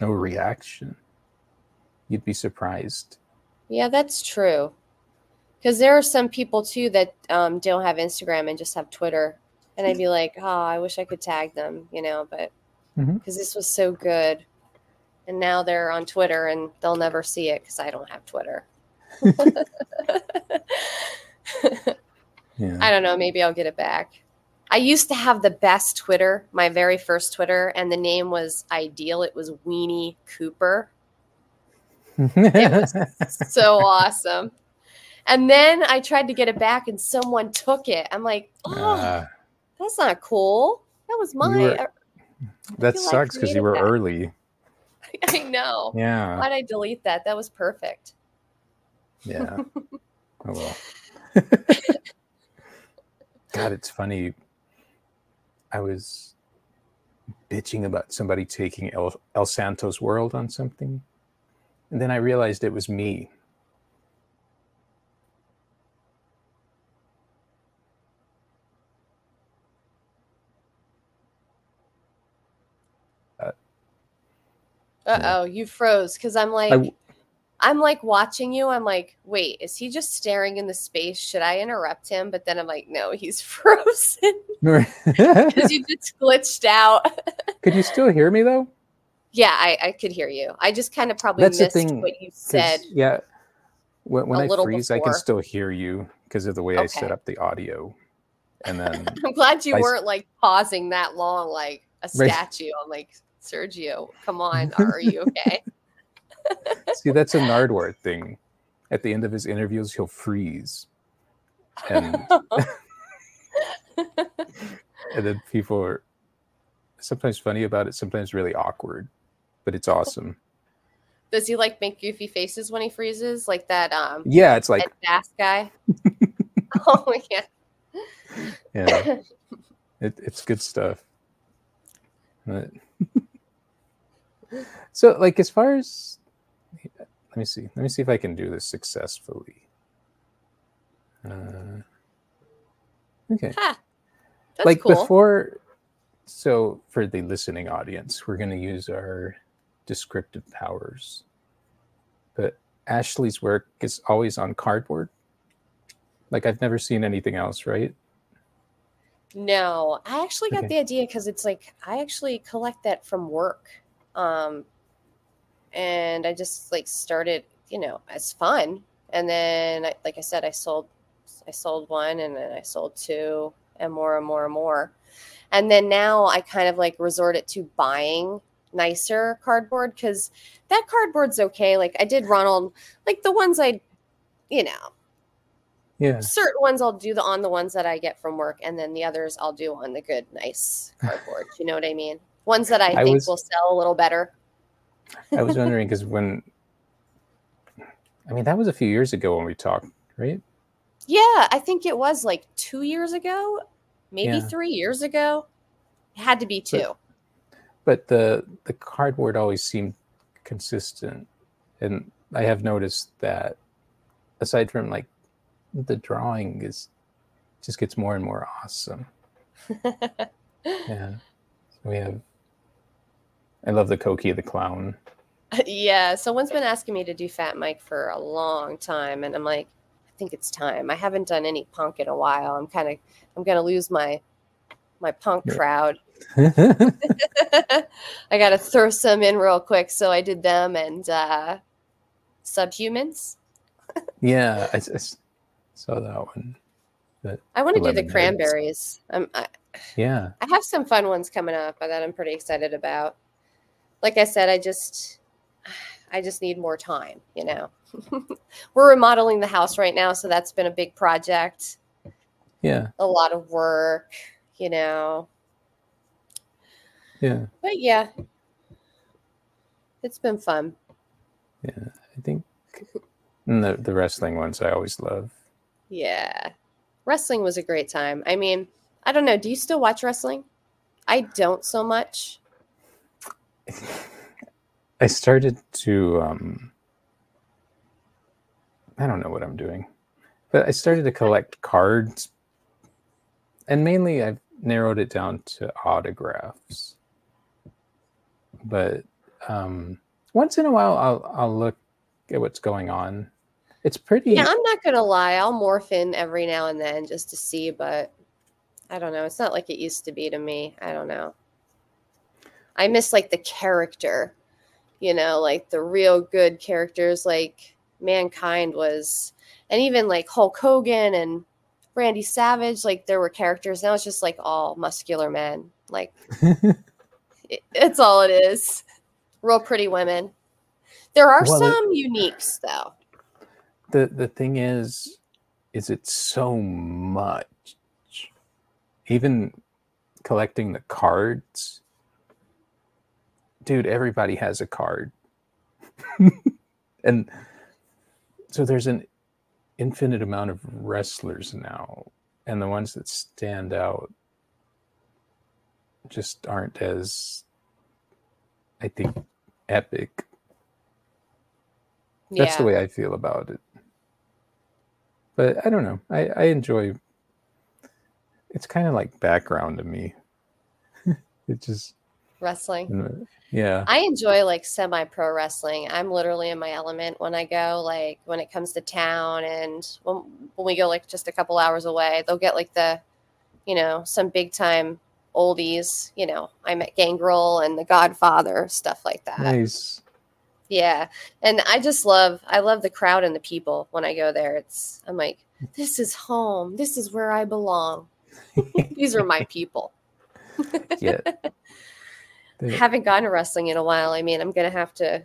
no reaction, you'd be surprised. Yeah, that's true. Because there are some people too that um, don't have Instagram and just have Twitter, and I'd be like, oh, I wish I could tag them, you know, but because this was so good, and now they're on Twitter and they'll never see it because I don't have Twitter. Yeah. I don't know. Maybe I'll get it back. I used to have the best Twitter, my very first Twitter, and the name was ideal. It was Weenie Cooper. It was so awesome. And then I tried to get it back and someone took it. I'm like, oh, Uh, that's not cool. That was mine. were- er, that sucks because you were that. early. I know. Yeah. Why'd I delete that? That was perfect. Yeah. oh well. God, it's funny. I was bitching about somebody taking El, El Santos World on something, and then I realized it was me. Uh oh, you froze because I'm like, I'm like watching you. I'm like, wait, is he just staring in the space? Should I interrupt him? But then I'm like, no, he's frozen because you just glitched out. Could you still hear me though? yeah, I, I could hear you. I just kind of probably That's the missed thing, what you said. yeah. When, when I freeze, I can still hear you because of the way I set up the audio. And then I'm glad you I weren't like pausing that long, like a Right. statue. I'm like, Sergio, come on, are you okay? See, that's a Nardwuar thing. At the end of his interviews, he'll freeze. And and then people are sometimes funny about it, sometimes really awkward. But it's awesome. Does he like make goofy faces when he freezes, like that um Yeah, it's like Bass guy? oh yeah. yeah. It, it's good stuff. But- so like as far as let me see. Let me see if I can do this successfully. Uh, okay. That's like cool. before so for the listening audience we're going to use our descriptive powers but ashley's work is always on cardboard like i've never seen anything else right No, I actually got Okay. the idea because it's like I actually collect that from work, um, and I just like started, you know, as fun, and then I- like I said, I sold, I sold one, and then I sold two, and more and more and more, and then now I kind of like resorted to buying nicer cardboard because that cardboard's okay. Like I did Ronald, like the ones I, you know, yeah certain ones I'll do the on the ones that I get from work, and then the others I'll do on the good, nice cardboard. you know what I mean? Ones that I, I think was- will sell a little better. i was wondering because when i mean that was a few years ago when we talked right Yeah, I think it was like two years ago, maybe Yeah. three years ago. It had to be two. but the the cardboard always seemed consistent and i have noticed that aside from like the drawing is just gets more and more awesome yeah so we have i love the Koki the clown yeah, someone's been asking me to do Fat Mike for a long time, and I'm like, I think it's time. I haven't done any punk in a while. I'm kind of, I'm gonna lose my, my punk crowd. I got to throw some in real quick. So I did them and uh, Subhumans. yeah I saw that one I want to do the cranberries. Um, I, yeah I have some fun ones coming up that I'm pretty excited about. Like I said, I just, I just need more time. You know, we're remodeling the house right now, so that's been a big project, yeah a lot of work. You know, yeah but yeah, it's been fun. Yeah, I think and the, the wrestling ones i always love Yeah. Wrestling was a great time. I mean, I don't know. Do you still watch wrestling? I don't so much. I started to um I don't know what I'm doing. But I started to collect cards and mainly I've narrowed it down to autographs. But um once in a while I'll I'll look at what's going on. It's pretty Yeah, I'm not to lie. I'll morph in every now and then just to see, but I don't know. It's not like it used to be to me. I don't know. I miss like the character, you know, like the real good characters like Mankind was, and even like Hulk Hogan and Randy Savage, like there were characters. Now it's just like all muscular men. Like it, it's all it is. Real pretty women. There are Well, it- some uniques though. the the thing is is it's so much even collecting the cards dude everybody has a card and so there's an infinite amount of wrestlers now and the ones that stand out just aren't as i think epic that's the way I feel about it. But I don't know. I, I enjoy it's kind of like background to me. it just Wrestling. yeah. I enjoy like semi pro wrestling. I'm literally in my element when I go, like when it comes to town and when, when we go like just a couple hours away, they'll get like the, you know, some big time oldies. You know, I'm at Gangrel and The Godfather, stuff like that. Nice. Yeah. And I just love, I love the crowd and the people when I go there. It's, I'm like, this is home. This is where I belong. These are my people. Yeah. They- haven't gone to wrestling in a while. I mean, I'm gonna have to.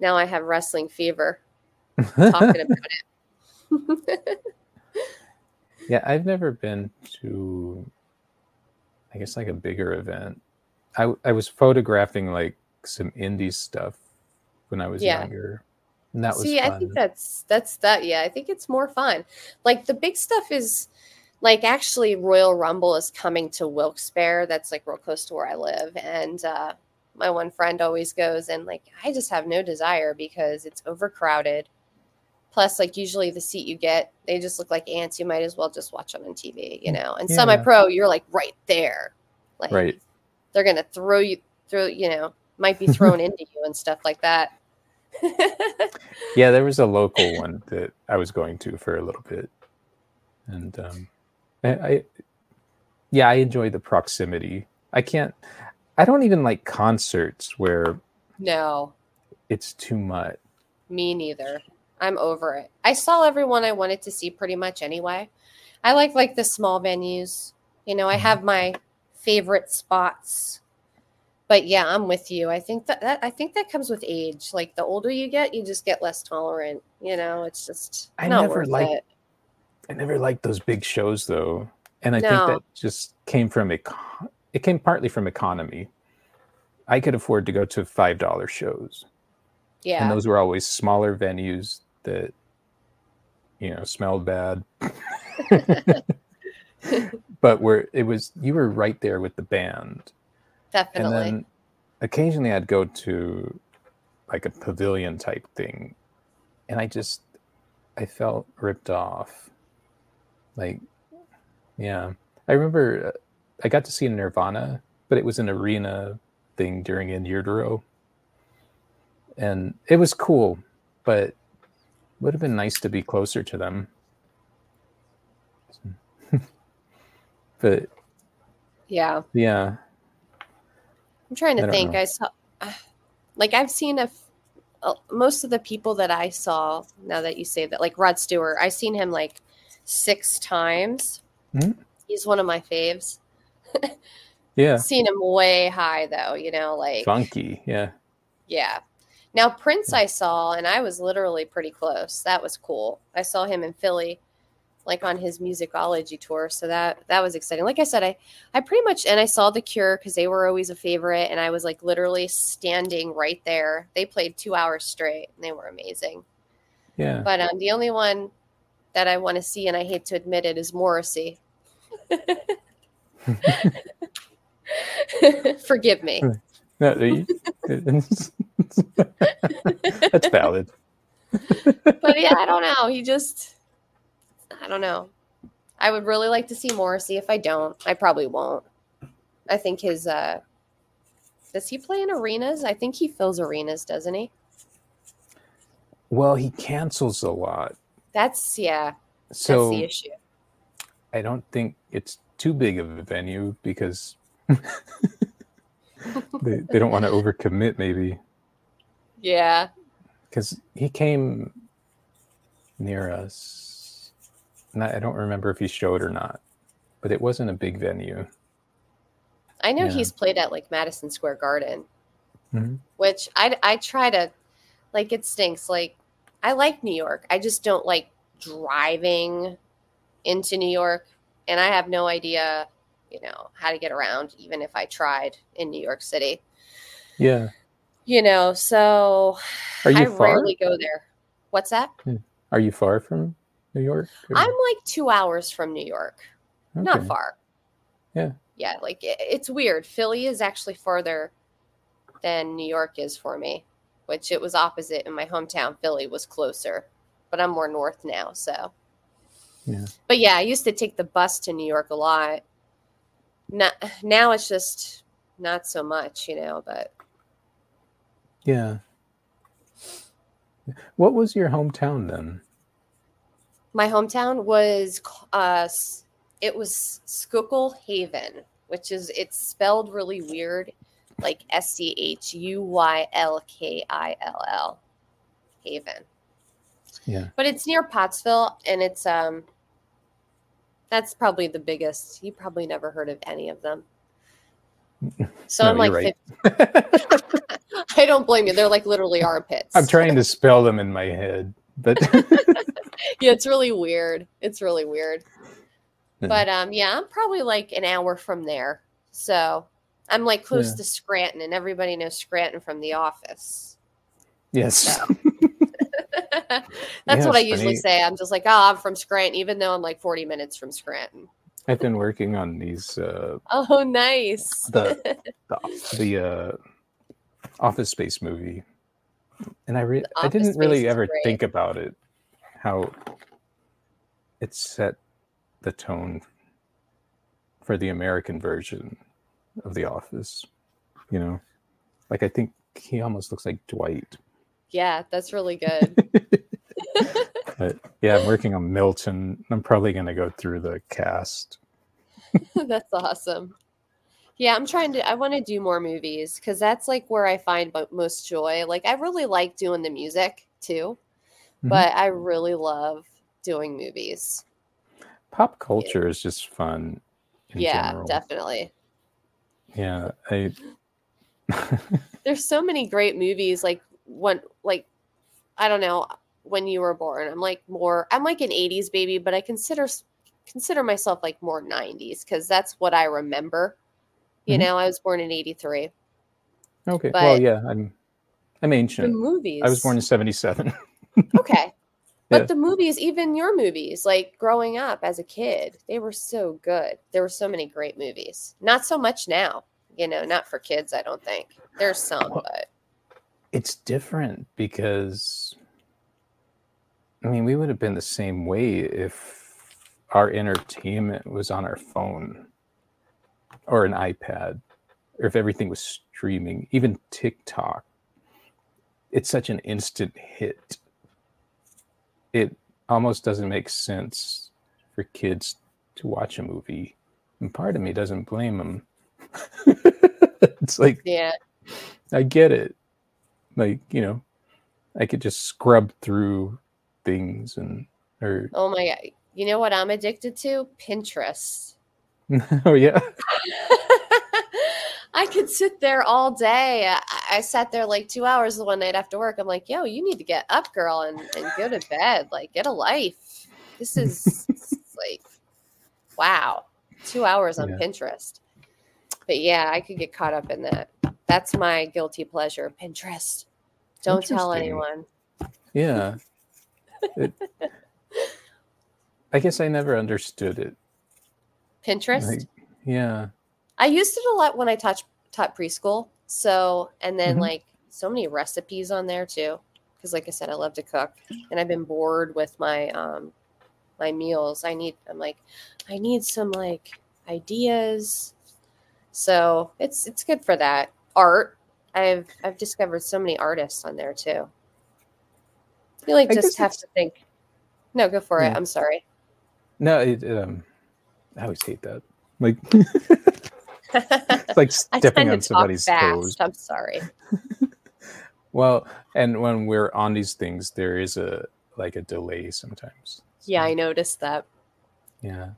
Now I have wrestling fever talking about it. yeah, I've never been to I guess like a bigger event. I I was photographing like some indie stuff when I was Yeah. younger. And that was See, I think that's that's that. Yeah, I think it's more fun. Like the big stuff is like actually Royal Rumble is coming to Wilkes-Barre. That's like real close to where I live, and uh, my one friend always goes, and like I just have no desire because it's overcrowded. Plus, like usually the seat you get, they just look like ants. You might as well just watch them on TV, you know. And Yeah. semi-pro, you're like right there, like right. they're gonna throw you throw, you know, might be thrown into you and stuff like that. Yeah, there was a local one that I was going to for a little bit, and um, I, I, yeah, I enjoy the proximity. I can't. I don't even like concerts where no, it's too much. Me neither. I'm over it. I saw everyone I wanted to see pretty much anyway. I like like the small venues. You know, I Mhm. have my favorite spots. But yeah, I'm with you. I think that, that I think that comes with age. Like the older you get, you just get less tolerant. You know, it's just I not never liked- it. I never liked those big shows though, and I No. think that just came from econ- it came partly from economy. I could afford to go to five dollar shows, Yeah, and those were always smaller venues that you know smelled bad. But where it was you were right there with the band. Definitely. and then occasionally i'd go to like a pavilion type thing. And i just i felt ripped off like yeah i remember uh, i got to see nirvana but it was an arena thing during in utero and it was cool but would have been nice to be closer to them but yeah. yeah I'm trying to don't think. know. I saw, like, I've seen a, f- most of the people that I saw. Now that you say that, like Rod Stewart, I've seen him like six times. Mhm. He's one of my faves. yeah Seen him way high though. You know, like funky yeah yeah. Now Prince, I saw, and I was literally pretty close. That was cool. I saw him in Philly, like on his musicology tour. So that that was exciting. Like I said, I I pretty much and I saw The Cure because they were always a favorite, and I was like literally standing right there. They played two hours straight, and they were amazing. yeah But um, the only one that I want to see, and I hate to admit it, is Morrissey. Forgive me. No, that's valid but yeah, I don't know. He just, I don't know. I would really like to see Morrissey. If I don't, I probably won't. I think his, uh, does he play in arenas? I think he fills arenas, doesn't he? well he cancels a lot That's, yeah, so that's the issue. i don't think it's too big of a venue because they, they don't want to overcommit maybe Yeah. because he came near us and I, don't remember if he showed or not, but it wasn't a big venue. I know Yeah. he's played at like Madison Square Garden, Mhm. which I I try to like it stinks. Like I like New York. I just don't like driving into New York and I have no idea, you know, how to get around even if I tried in New York City. Yeah. You know, so Are you I far? rarely go there. What's that? Hmm. Are you far from New York? or- I'm like 2 hours from New York. Not far. Yeah. Yeah, like it, it's weird. Philly is actually farther than New York is for me, which it was opposite in my hometown. Philly was closer, but I'm more north now, so. Yeah. But yeah, I used to take the bus to New York a lot. Not, now it's just not so much, you know, but Yeah. What was your hometown then? my hometown was uh it was Schuylkill Haven, which is it's spelled really weird, like S C H U Y L K I L L, Haven. Yeah. But it's near Pottsville, and it's um. That's probably the biggest. You probably never heard of any of them. So No, I'm like, right. 50 I don't blame you. They're like literally armpits. I'm trying to spell them in my head, but yeah, it's really weird. It's really weird. Yeah. But um, yeah, I'm probably like an hour from there. So I'm like close Yeah. to Scranton, and everybody knows Scranton from The Office. yes. That's Yeah, what I usually funny. say. I'm just like, oh, I'm from Scranton, even though I'm like 40 minutes from Scranton. I've been working on these uh Oh, nice. the the, the uh office space movie. And I re- I didn't really ever great. think about it how it set the tone for the American version of the office, you know. Like I think he almost looks like Dwight. yeah, that's really good. But yeah, I'm working on Milton. I'm probably going to go through the cast. that's awesome. Yeah, I'm trying to. I want to do more movies because that's like where I find mo- most joy. Like, I really like doing the music too, Mhm. but I really love doing movies. Pop culture is just fun. In yeah, general. definitely. Yeah, I. There's so many great movies. Like when, like, I don't know when you were born. I'm like more. I'm like an '80s baby, but I consider consider myself like more '90s because that's what I remember. You Mhm. know, I was born in '83. okay. But- well, yeah, I'm. I'm The ancient. movies. I was born in '77. Okay. But Yeah. the movies, even your movies, like growing up as a kid, they were so good. There were so many great movies. Not so much now, you know, not for kids, I don't think. There's some, Well, but it's different because I mean, we would have been the same way if our entertainment was on our phone or an iPad, or if everything was streaming, even TikTok. It's such an instant hit. It almost doesn't make sense for kids to watch a movie. And part of me doesn't blame them. it's like, yeah. I get it. Like, you know, I could just scrub through things and or Oh my God. You know what I'm addicted to? Pinterest. oh yeah. I could sit there all day. I, sat there like two hours the one night after work. I'm like, yo, you need to get up, girl, and, and go to bed. Like, get a life. This is like, wow, two hours on Yeah. Pinterest. But yeah, I could get caught up in that. That's my guilty pleasure, Pinterest. Don't tell anyone. Yeah. It- I guess I never understood it. Pinterest. Like, yeah. I used it a lot when I taught taught preschool. So, and then Mhm. like so many recipes on there too, because like I said, I love to cook, and I've been bored with my um my meals. I need. I'm like, I need some like ideas. So it's it's good for that art. I've I've discovered so many artists on there too. You like I just have to think. No, go for it. I'm sorry. No, it, um I always hate that. Like it's like stepping on somebody's fast. toes. I'm sorry. Well, and when we're on these things, there is a like a delay sometimes. Yeah, I noticed that. Yeah.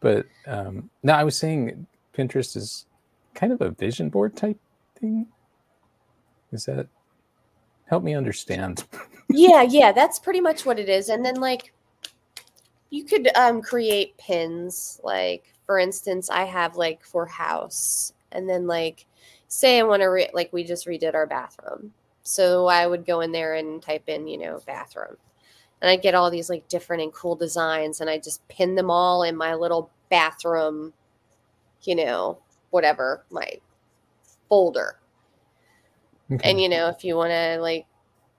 But um, no, I was saying Pinterest is kind of a vision board type thing. Is that help me understand? yeah, yeah, that's pretty much what it is. And then like you could um create pins like for instance, I have like for house and then like say I want to re- like we just redid our bathroom. So I would go in there and type in, you know, bathroom. And I get all these like different and cool designs and I just pin them all in my little bathroom, you know, whatever, my folder. Okay. And you know, if you want to like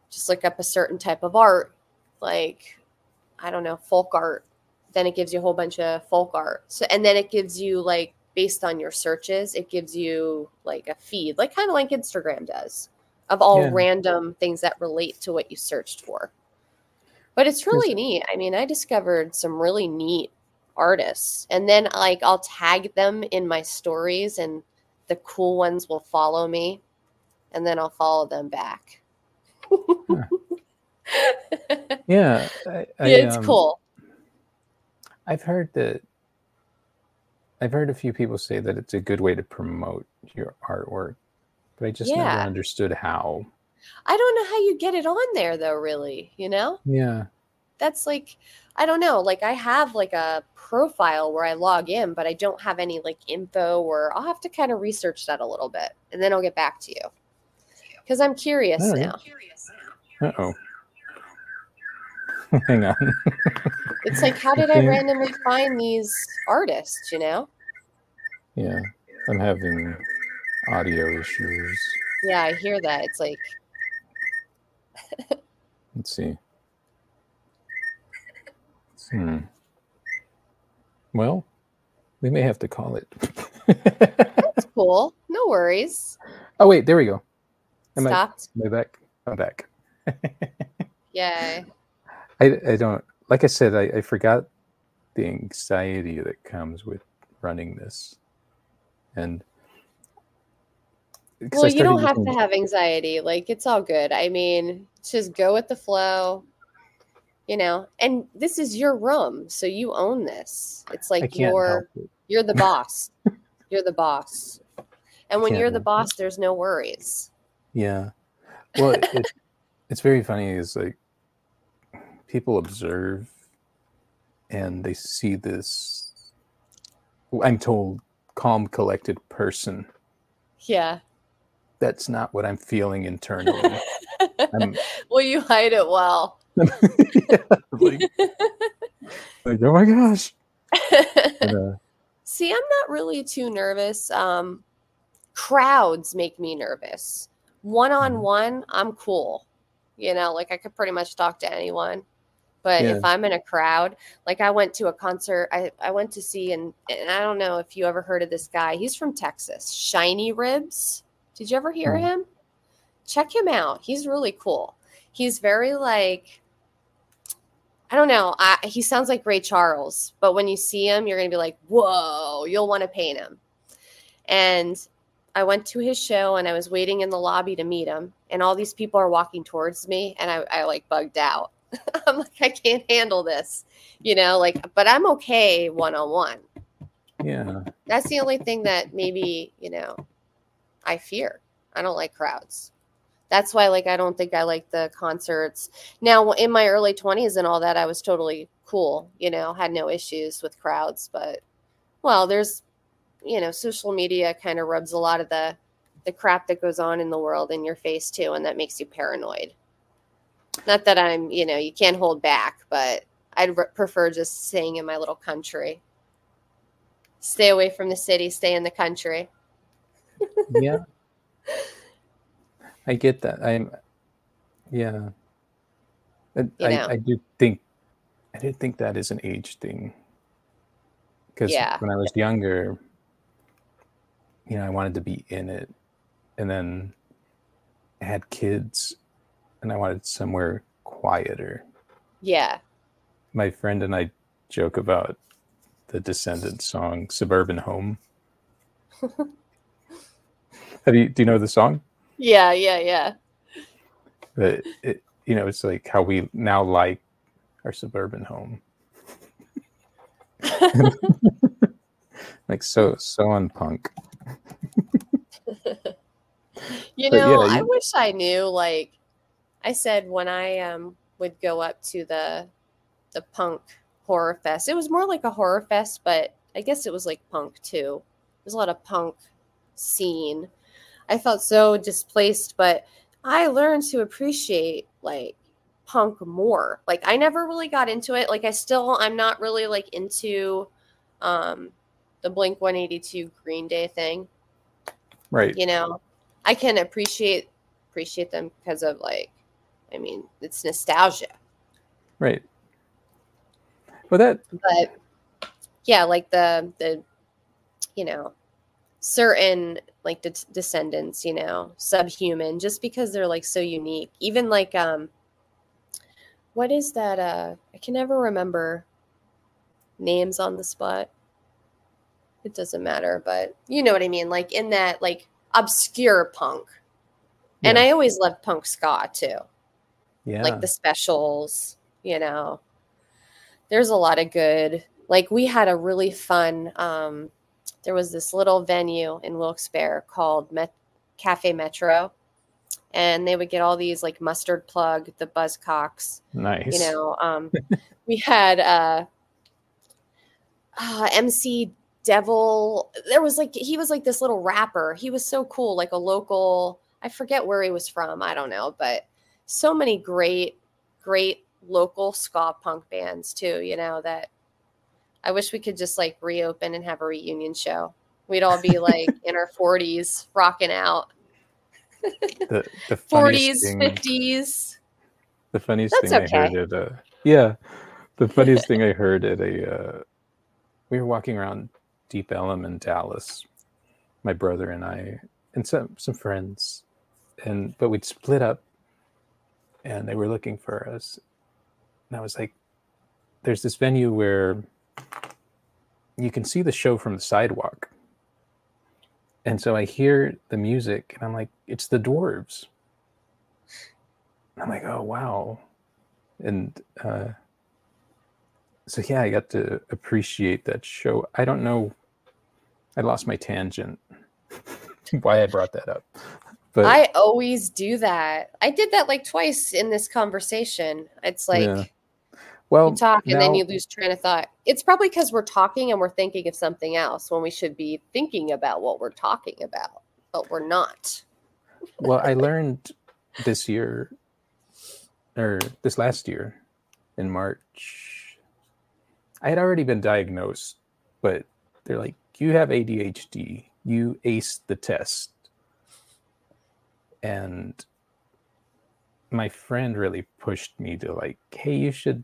just look up a certain type of art, like I don't know, folk art, then it gives you a whole bunch of folk art. So and then it gives you like based on your searches, it gives you like a feed, like kind of like Instagram does, of all yeah. random things that relate to what you searched for. But it's really neat. I mean, I discovered some really neat artists, and then like I'll tag them in my stories, and the cool ones will follow me, and then I'll follow them back. yeah, I, I, it's um, cool. I've heard that I've heard a few people say that it's a good way to promote your artwork, but I just yeah. never understood how. I don't know how you get it on there though, really, you know? Yeah. That's like I don't know, like I have like a profile where I log in, but I don't have any like info or I'll have to kind of research that a little bit and then I'll get back to you. Cuz I'm curious oh, now. Uh-oh. Hang on. it's like, how did I randomly find these artists, you know? Yeah, I'm having audio issues. Yeah, I hear that. It's like. Let's see. Hmm. Well, we may have to call it. That's cool. No worries. Oh wait, there we go. Am Stopped. I, am I back? I'm back. Yay. I, I don't like I said, I, I forgot the anxiety that comes with running this. And well, you don't have to have anxiety. Like it's all good. I mean, just go with the flow. You know, and this is your room, so you own this. It's like you're it. you're the boss. you're the boss. And when you're the boss, it. there's no worries. Yeah. Well, it, it's very funny. Is like people observe and they see this i'm told calm collected person. Yeah. That's not what i'm feeling internally. I'm, well you hide it well. Yeah, like, like, oh my gosh. Uh, see i'm not really too nervous. Um crowds make me nervous. One-on-one mm-hmm. i'm cool. You know like i could pretty much talk to anyone but yeah. if I'm in a crowd, like I went to a concert, I, I went to see, and, and I don't know if you ever heard of this guy. He's from Texas, Shiny Ribs. Did you ever hear mm. him? Check him out. He's really cool. He's very like, I don't know. I, he sounds like Ray Charles, but when you see him, you're going to be like, whoa, you'll want to paint him. And I went to his show and I was waiting in the lobby to meet him, and all these people are walking towards me, and I, I like bugged out. I'm like, I can't handle this, you know, like, but I'm okay one on one. Yeah. That's the only thing that maybe, you know, I fear. I don't like crowds. That's why, like, I don't think I like the concerts. Now, in my early 20s and all that, I was totally cool, you know, had no issues with crowds. But, well, there's, you know, social media kind of rubs a lot of the, the crap that goes on in the world in your face too, and that makes you paranoid. Not that I'm, you know, you can't hold back, but I'd re- prefer just staying in my little country. Stay away from the city, stay in the country. yeah. I get that. I'm, yeah. I, I, I, do think, I did think that is an age thing. Because yeah. when I was younger, you know, I wanted to be in it. And then I had kids and I wanted somewhere quieter. Yeah. My friend and I joke about the Descendants song "Suburban Home." Have you? Do you know the song? Yeah, yeah, yeah. But it, you know, it's like how we now like our suburban home. like so so on punk. you know, yeah, I wish I knew. Like I said, when I um would go up to the the punk horror fest, it was more like a horror fest, but I guess it was like punk too. There's a lot of punk scene. I felt so displaced, but I learned to appreciate like punk more. Like I never really got into it. Like I still I'm not really like into um the Blink 182 Green Day thing Right. you know i can appreciate appreciate them because of like i mean it's nostalgia. Right. Well that but yeah like the the you know certain like de- descendants you know subhuman just because they're like so unique. Even like um what is that uh i can never remember names on the spot. It doesn't matter but you know what i mean like in that like obscure punk. And i always loved punk ska too yeah. like the specials, you know. There's a lot of good. Like we had a really fun um there was this little venue in Wilkes-Barre called Met- Cafe Metro and they would get all these like mustard plug, the buzzcocks, nice. you know. Um we had uh uh, MC Devil. There was like he was like this little rapper. He was so cool, like a local. I forget where he was from. I don't know, but so many great, great local ska punk bands too. You know that I wish we could just like reopen and have a reunion show. We'd all be like in our forties, rocking out. the the funniest Forties, thing, fifties. the funniest That's thing I heard at uh yeah. The funniest thing I heard at a uh we were walking around Deep Ellum in Dallas, my brother and I and some some friends. And but we'd split up and they were looking for us. And I was like, there's this venue where you can see the show from the sidewalk. And so I hear the music and I'm like, it's the dwarves. And I'm like, oh wow. And uh so yeah, I got to appreciate that show. I don't know I lost my tangent why I brought that up. But I always do that. I did that like twice in this conversation. It's like Yeah. well you talk and then you lose train of thought. It's probably because we're talking and we're thinking of something else when we should be thinking about what we're talking about, but we're not. well i learned this year or this last year in march i had already been diagnosed but they're like you have adhd you aced the test and my friend really pushed me to like hey you should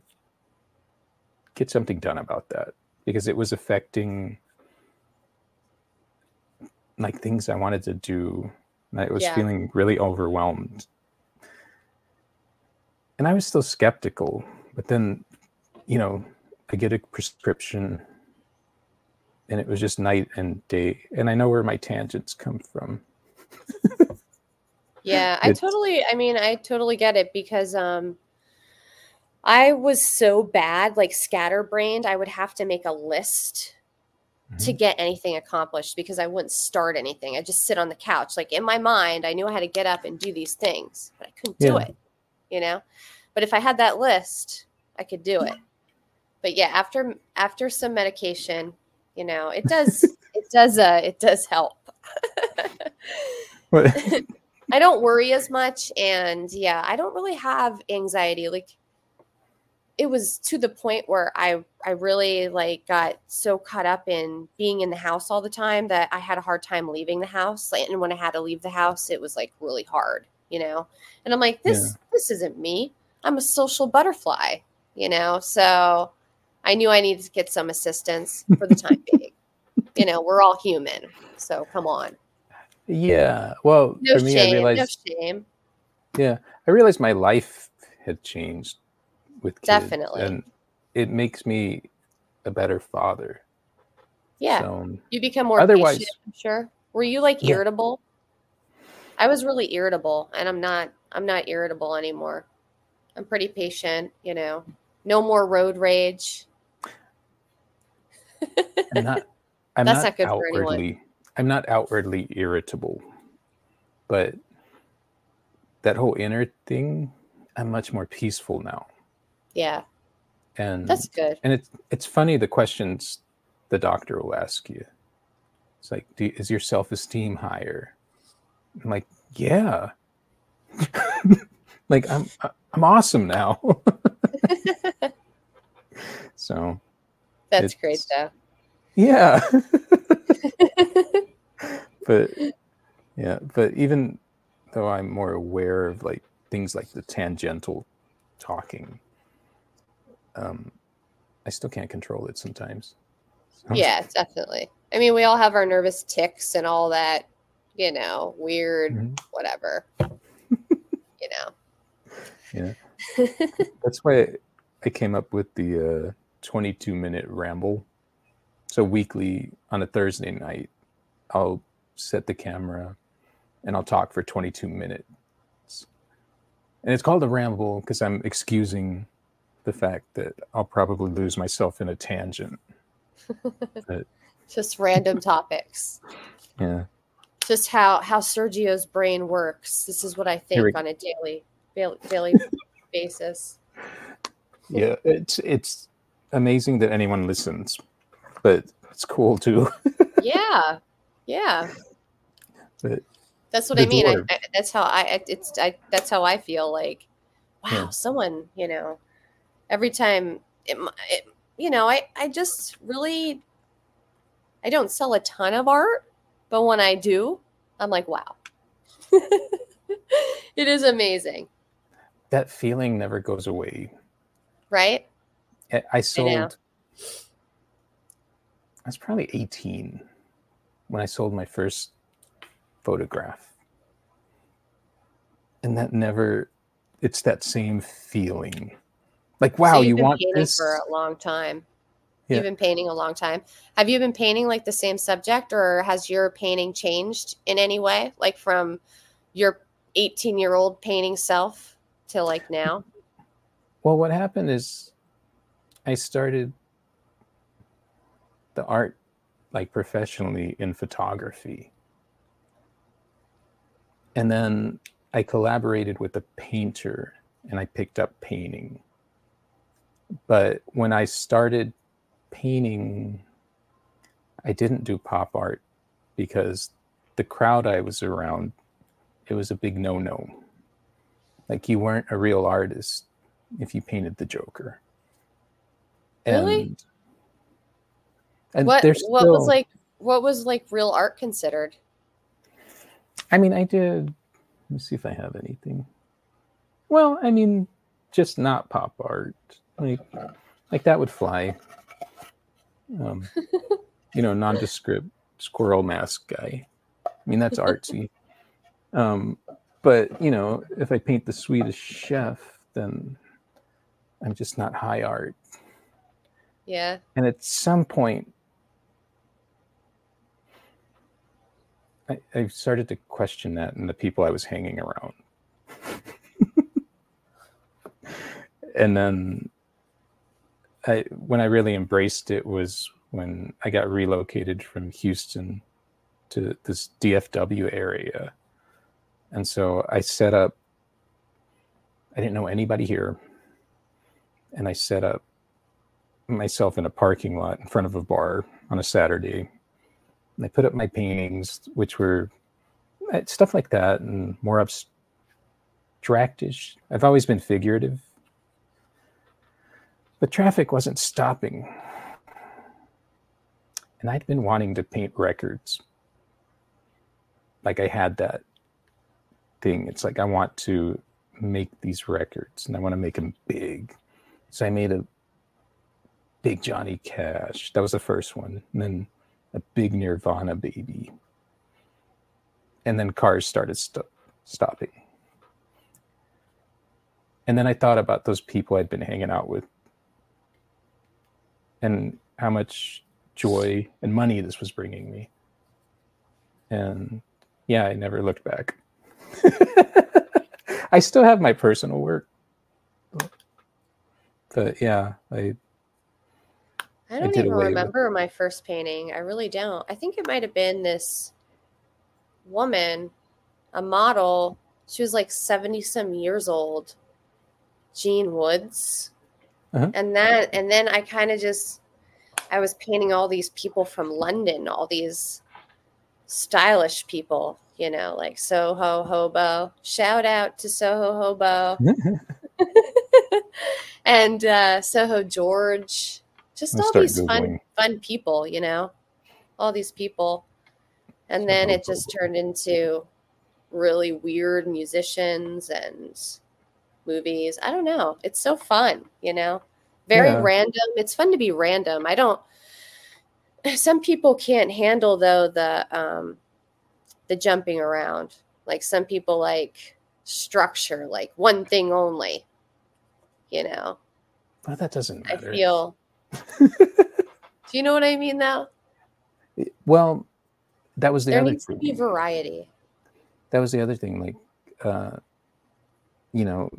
get something done about that because it was affecting like things i wanted to do and I was Yeah. feeling really overwhelmed. And I was still skeptical, but then, you know, I get a prescription and it was just night and day. And I know where my tangents come from. Yeah, I totally I mean, I totally get it because um I was so bad, like scatterbrained, I would have to make a list to get anything accomplished because I wouldn't start anything. I just sit on the couch. Like in my mind, I knew I had to get up and do these things, but I couldn't do Yeah. it, you know? But if I had that list, I could do it. But yeah, after after some medication, you know, it does it does uh it does help. I don't worry as much and yeah, I don't really have anxiety like it was to the point where I I really like got so caught up in being in the house all the time that I had a hard time leaving the house. And when I had to leave the house, it was like really hard, you know. And I'm like, this this isn't me. I'm a social butterfly, you know. So I knew I needed to get some assistance for the time being. You know, we're all human, so come on. Yeah. Well, No for me, I shame, no realized, shame. yeah, I realized my life had changed with kids. Definitely. And it makes me a better father. Yeah. So, um, You become more Otherwise- patient, I'm sure. Were you like Yeah. irritable? I was really irritable and I'm not I'm not irritable anymore. I'm pretty patient, you know. No more road rage. I'm not. I'm That's not, not good for anyone. I'm not outwardly irritable, but that whole inner thing, I'm much more peaceful now. yeah, And that's good. and it's it's funny the questions the doctor will ask you. It's like, do, is your self esteem higher? I'm like, yeah. like I'm I'm awesome now. so That's great though. yeah. but yeah, but even though I'm more aware of like things like the tangential talking, um, I still can't control it sometimes. So- Yeah, definitely. I mean, we all have our nervous ticks and all that, you know, weird Mhm. whatever. you know. Yeah. That's why I came up with the uh, 22 minute ramble. So weekly on a Thursday night, I'll set the camera and I'll talk for 22 minutes. And it's called a ramble because I'm excusing the fact that I'll probably lose myself in a tangent. Just random topics. Yeah. Just how how Sergio's brain works. This is what I Here we- think on a daily daily, daily basis. Yeah. It's it's amazing that anyone listens, but it's cool too. Yeah. Yeah. But That's what I mean. I. I, that's how I it's I that's how I feel like wow, Yeah. someone, you know, every time it, it you know, I I just really I don't sell a ton of art, but when I do, I'm like, wow. it is amazing, that feeling never goes away. right? I- I sold. Was probably 18 when I sold my first photograph. And that never, it's that same feeling. Like, wow, so you want painting this? for a long time. Yeah. You've been painting a long time. Have you been painting like the same subject, or has your painting changed in any way, like from your 18 year old painting self to like now? Well, what happened is I started the art like professionally in photography. And then I collaborated with a painter and I picked up painting. But when I started painting, I didn't do pop art because the crowd I was around, it was a big no no. Like you weren't a real artist if you painted the Joker. Really? And, what there's what was like what was like real art considered? I mean, I did. Let me see if I have anything. Well, I mean, just not pop art. Like, like that would fly. Um, you know, nondescript squirrel mask guy. I mean, that's artsy. Um, but you know, if I paint the Swedish chef, then I'm just not high art. Yeah. And at some point, I, I started to question that and the people I was hanging around. and then I, when I really embraced it was when I got relocated from Houston to this DFW area. And so I set up, I didn't know anybody here. And I set up myself in a parking lot in front of a bar on a Saturday. And I put up my paintings, which were uh, stuff like that and more abstractish. I've always been figurative. But traffic wasn't stopping. And I'd been wanting to paint records. Like I had that thing. It's like I want to make these records and I want to make them big. So I made a big Johnny Cash. That was the first one. And then a big Nirvana baby. And then cars started st- stopping. And then I thought about those people I'd been hanging out with and how much joy and money this was bringing me. And yeah, I never looked back. I still have my personal work. But yeah, I I don't did even with- remember my first painting. I really don't. I think it might have been this woman, a model. She was like 70 some years old, Jean Woods. Uh-huh. And that, and then I kind of just, I was painting all these people from London, all these stylish people, you know, like Soho Hobo. Shout out to Soho Hobo and uh, Soho George. Just all these fun, Googling. fun people, you know, all these people. And then it just turned into really weird musicians and movies. I don't know. It's so fun, you know, very Yeah. random. It's fun to be random. I don't. Some people can't handle though the um, the jumping around. Like some people like structure, like one thing only. You know, well, that doesn't I feel. Do you know what I mean? Though well, that was the there other needs to be variety. that was the other thing like uh you know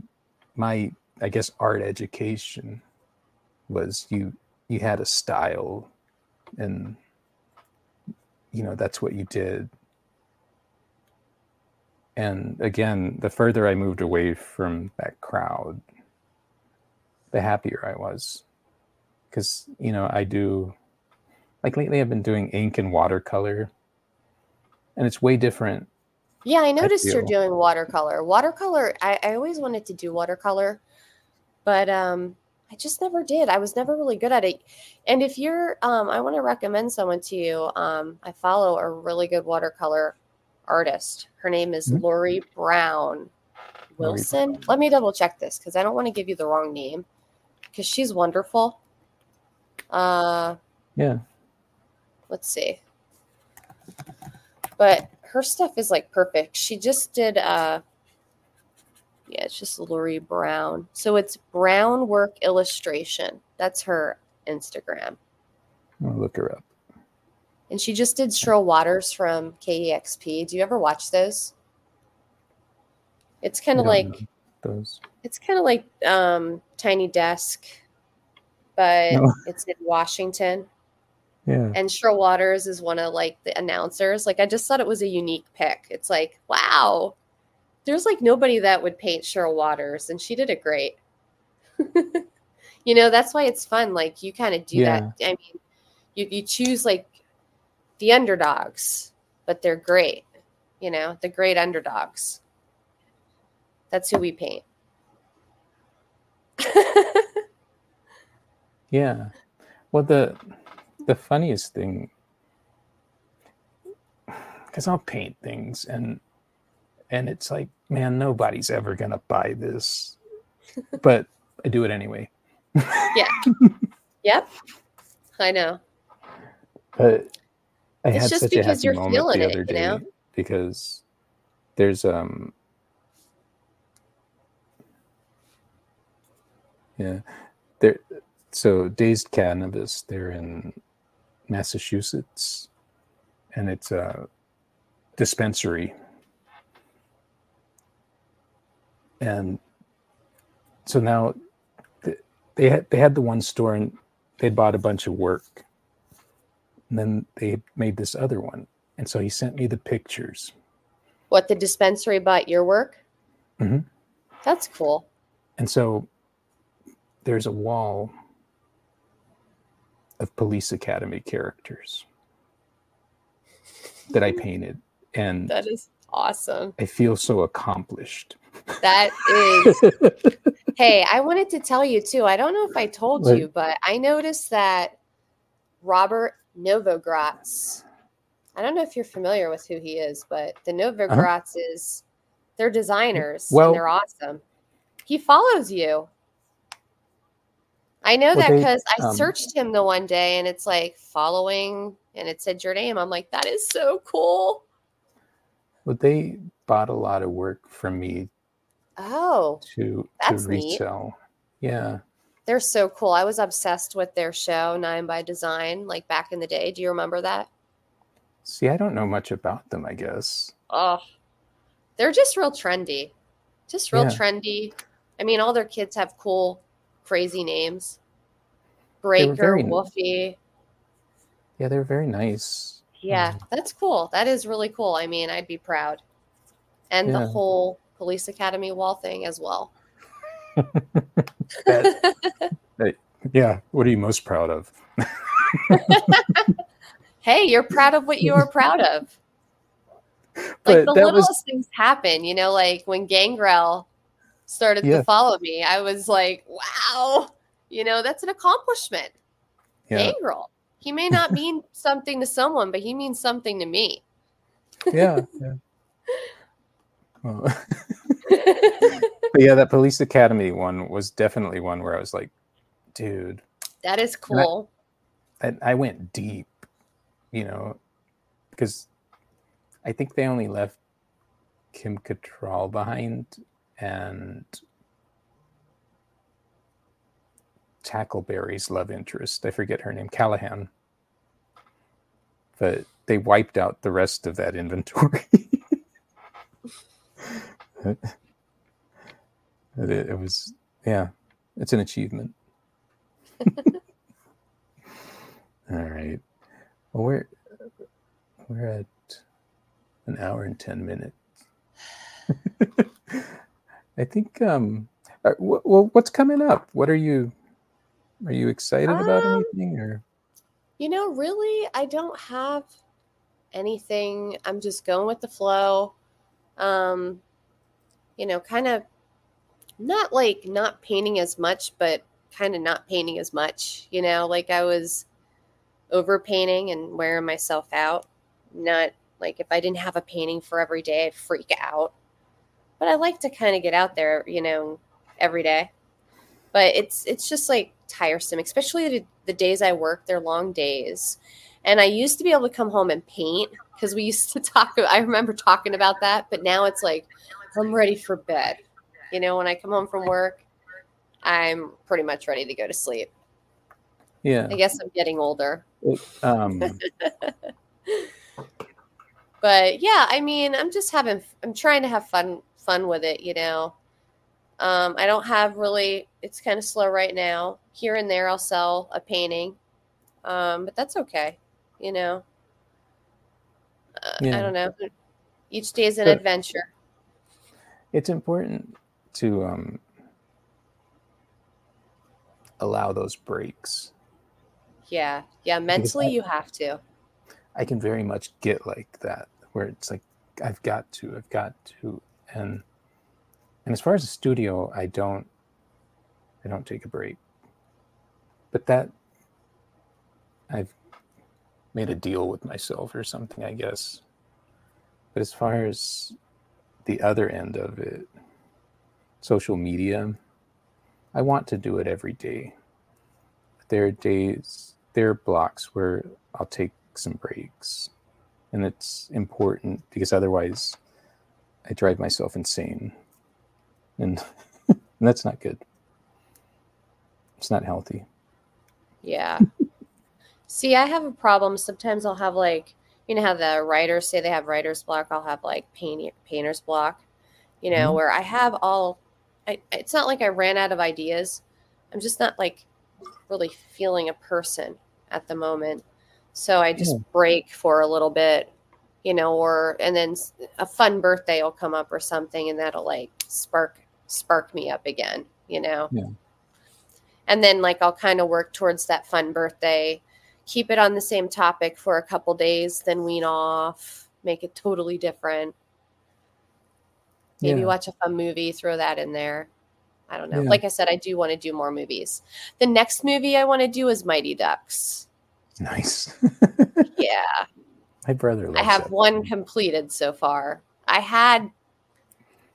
my i guess art education was you you had a style and you know that's what you did and again the further i moved away from that crowd the happier i was because you know i do like lately i've been doing ink and watercolor and it's way different Yeah, I noticed you're doing watercolor. Watercolor, I, I always wanted to do watercolor, but um, I just never did. I was never really good at it. And if you're, um, I want to recommend someone to you. Um, I follow a really good watercolor artist. Her name is Mhm. Lori Brown Lori Wilson. Brown. Let me double check this because I don't want to give you the wrong name because she's wonderful. Uh, yeah let's see. But her stuff is like perfect. She just did uh yeah, it's just Lori Brown. So it's Brown Work Illustration. That's her Instagram. i'll look her up And she just did Cheryl Waters from KEXP. Do you ever watch those? It's kind of like those it's kind of like um Tiny Desk, but No. it's in Washington. yeah and Cheryl Waters is one of like the announcers. Like I just thought it was a unique pick. It's like, wow, there's like nobody that would paint Cheryl Waters, and she did it great. you know, that's why it's fun. Like you kind of do that. I mean, you you choose like the underdogs, but they're great. You know, the great underdogs. That's who we paint. Yeah. Well, the the funniest thing, because I'll paint things and and it's like, man, nobody's ever gonna buy this, but I do it anyway. Yeah. Yep, I know. But I It's had just such a because happy you're moment feeling the it, other you day know? because there's um yeah there so dazed cannabis they're in massachusetts and it's a dispensary and so now they had they had the one store and they bought a bunch of work and then they made this other one and so he sent me the pictures What the dispensary bought your work? Mm-hmm. That's cool. And so there's a wall of police academy characters that I painted. And That is awesome. I feel so accomplished. That is. hey, I wanted to tell you too. I don't know if I told you, but I noticed that Robert Novogratz. I don't know if you're familiar with who he is, but the Novogratz is they're designers Uh-huh. Well- and they're awesome. He follows you. I know that because I um, searched him the one day and it's like following and it said your name. I'm like, that is so cool. Well, they bought a lot of work from me Oh, to That's to neat. Yeah. They're so cool. I was obsessed with their show, Nine by Design, like back in the day. Do you remember that? See, I don't know much about them, I guess. Oh, they're just real trendy. Just real Yeah. trendy. I mean, all their kids have cool, crazy names. Breaker, Wolfie. Yeah, they're very nice. Yeah, Um, that's cool. That is really cool. I mean, I'd be proud. And the whole Police Academy wall thing as well. Yeah. What are you most proud of? Hey, you're proud of what you are proud of. But Like the littlest was things happen, you know, like when Gangrel started Yeah. to follow me, I was like, wow, you know, that's an accomplishment. yeah, Gangrel. He may not mean something to someone, but he means something to me. yeah, yeah. Well, but yeah, that Police Academy one was definitely one where I was like, dude, that is cool. I, I went deep, you know, because I think they only left Kim Cattrall behind and Tackleberry's love interest. I forget her name, Callahan. But they wiped out the rest of that inventory. it, it was, yeah, it's an achievement. All right. Well, we're we're at an hour and ten minutes. I think. Um. uh, Well, what's coming up? What are you? Are you excited about Um, anything? Or You know, really, I don't have anything. I'm just going with the flow. Um, you know, kind of not like not painting as much, but kind of not painting as much. You know, like I was over painting and wearing myself out. Not like if I didn't have a painting for every day, I'd freak out. But I like to kind of get out there, you know, every day. But it's it's just like tiresome, especially the, the days I work. They're long days, and I used to be able to come home and paint because we used to talk. I remember talking about that, but now it's like I'm ready for bed. You know, when I come home from work, I'm pretty much ready to go to sleep. yeah. I guess I'm getting older. Um. but yeah i mean i'm just having i'm trying to have fun fun with it you know? Um, i don't have really it's kind of slow right now. Here and there i'll sell a painting um, but that's okay you know? Uh, i don't know. Each day is an But- adventure. It's important to um allow those breaks. yeah yeah mentally I- you have to. I can very much get like that, where it's like I've got to, I've got to, and and as far as the studio, I don't, I don't take a break. But that I've made a deal with myself or something, I guess. But as far as the other end of it, social media, I want to do it every day. There are days, there are blocks where I'll take some breaks. And it's important because otherwise I drive myself insane. And, and that's not good. It's not healthy. Yeah. See, I have a problem. Sometimes I'll have like, you know how the writers say they have writer's block. I'll have like paint, painter's block, you know, Mhm. where I have all. I, it's not like I ran out of ideas. I'm just not like really feeling a person at the moment. So I just Yeah. break for a little bit, you know, or and then a fun birthday will come up or something, and that'll like spark spark me up again, you know. Yeah. And then like I'll kind of work towards that fun birthday, keep it on the same topic for a couple days, then wean off, make it totally different. Maybe Yeah. watch a fun movie, throw that in there. I don't know. Yeah. Like I said, I do want to do more movies. The next movie I want to do is Mighty Ducks. Nice. Yeah. My brother loves I have that. one completed so far. I had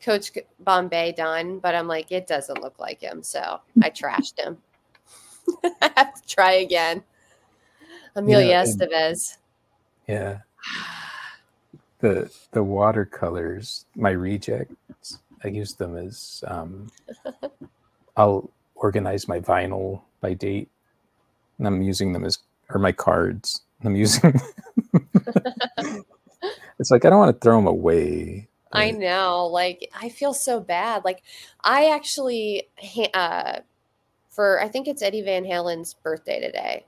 Coach Bombay done, but I'm like, it doesn't look like him. So I trashed him. I have to try again. Emilio Yeah, Estevez. Yeah. The the watercolors, my rejects, I use them as um I'll organize my vinyl by date. And I'm using them as or my cards. I'm using It's like I don't want to throw them away. I know. Like, I feel so bad. Like, I actually uh, for I think it's Eddie Van Halen's birthday today.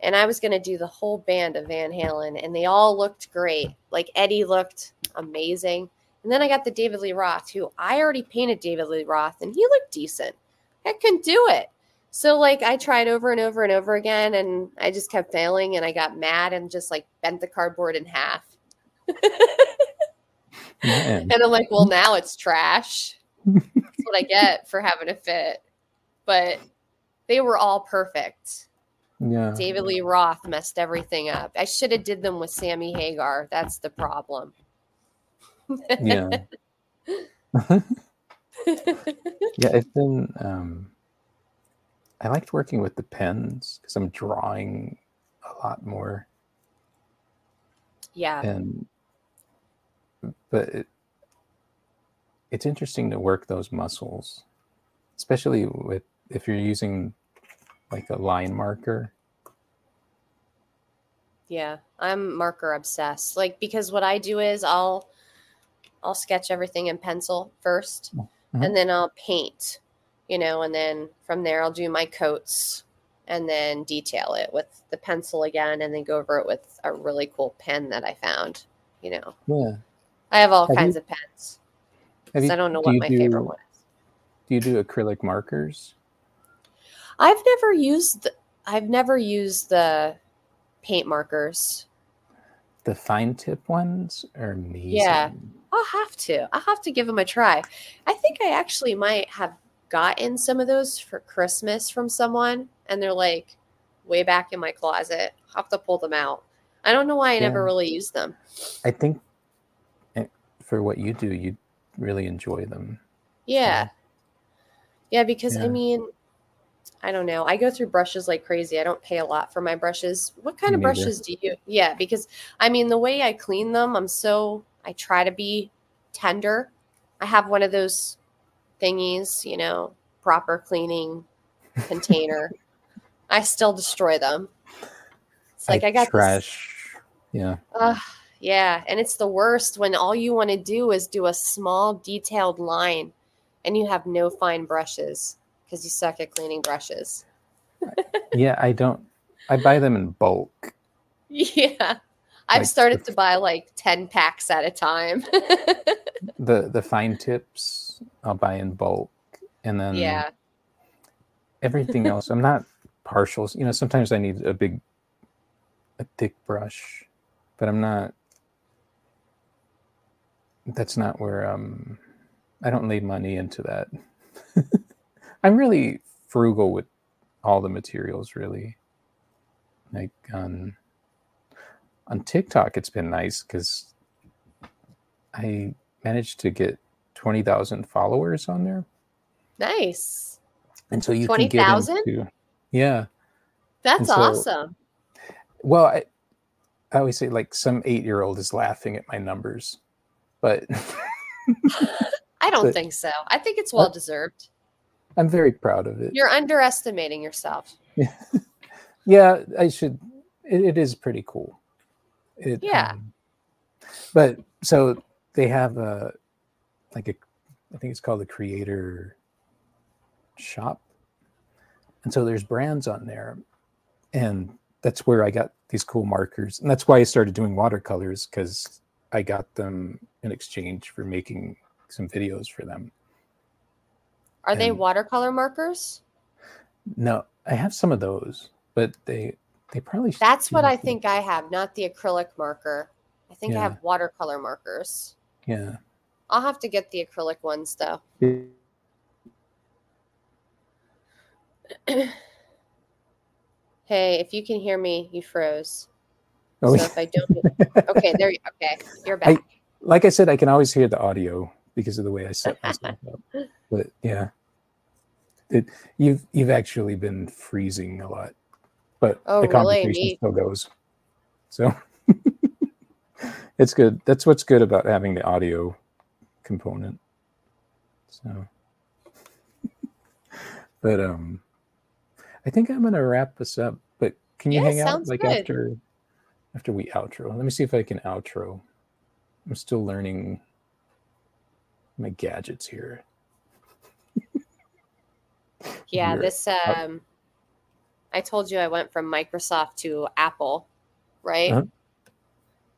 And I was going to do the whole band of Van Halen and they all looked great. Like Eddie looked amazing. And then I got the David Lee Roth who I already painted David Lee Roth and he looked decent. I couldn't do it. So like I tried over and over and over again and I just kept failing and I got mad and just like bent the cardboard in half. and I'm like, well now it's trash. That's what I get for having a fit. But they were all perfect. Yeah. David Lee Roth messed everything up. I should have did them with Sammy Hagar. That's the problem. yeah. yeah, it's been um I liked working with the pens because I'm drawing a lot more. Yeah. And but it, it's interesting to work those muscles, especially with if you're using like a line marker. Yeah, I'm marker obsessed. Like because what I do is I'll I'll sketch everything in pencil 1st Mhm. and then I'll paint, you know, and then from there I'll do my coats and then detail it with the pencil again and then go over it with a really cool pen that I found, you know. Yeah. I have all Have kinds you- of pens. You- I don't know do what my do, favorite one is. Do you do acrylic markers? I've never used the, I've never used the paint markers. The fine tip ones are amazing. Yeah. I'll have to. I'll have to give them a try. I think I actually might have gotten some of those for Christmas from someone, and they're like way back in my closet. I'll have to pull them out. I don't know why I never really used them. I think eh, for what you do, you really enjoy them. Yeah. Yeah, because I mean, I don't know. I go through brushes like crazy. I don't pay a lot for my brushes. What kind Me of neither. brushes do you? Yeah, because I mean, the way I clean them, I'm so I try to be tender. I have one of those thingies, you know, proper cleaning container. I still destroy them. It's like I, got this trash. Yeah. Ugh, yeah, and it's the worst when all you want to do is do a small detailed line and you have no fine brushes because you suck at cleaning brushes. Yeah. I don't. I buy them in bulk. Yeah. I've Like started the- to buy like 10 packs at a time. The the fine tips I'll buy in bulk, and then yeah. everything else. I'm not partial. You know, sometimes I need a big, a thick brush, but I'm not. That's not where um, I don't lay money into that. I'm really frugal with all the materials, really. Like on on TikTok, it's been nice because I managed to get twenty thousand followers on there, Nice. and so you can get 20,000? into yeah. That's so- awesome. Well, I, I always say like some eight year old is laughing at my numbers, but I don't but- think so. I think it's well deserved. I'm very proud of it. You're underestimating yourself. Yeah, I should. It, it is pretty cool. It, Yeah. um, but so they have a like a, I think it's called the creator shop, and so there's brands on there, and that's where I got these cool markers, and that's why I started doing watercolors because I got them in exchange for making some videos for them. Are they watercolor markers? No, I have some of those, but they they probably That's what I think I have, not the acrylic marker. I think I have watercolor markers. Yeah. I'll have to get the acrylic ones though. Hey, if you can hear me, you froze. Oh, So if I don't, okay, there. You, okay, you're back. like I said, I can always hear the audio because of the way I set myself up. But yeah, it, you've you've actually been freezing a lot, but Oh, the conversation Neat. still goes. So it's good. That's what's good about having the audio component. So, but um, I think I'm gonna wrap this up. But can you Yeah, hang out like good. after after we outro? Let me see if I can outro. I'm still learning my gadgets here. Yeah, You're- this um I told you I went from Microsoft to Apple, right? Uh-huh.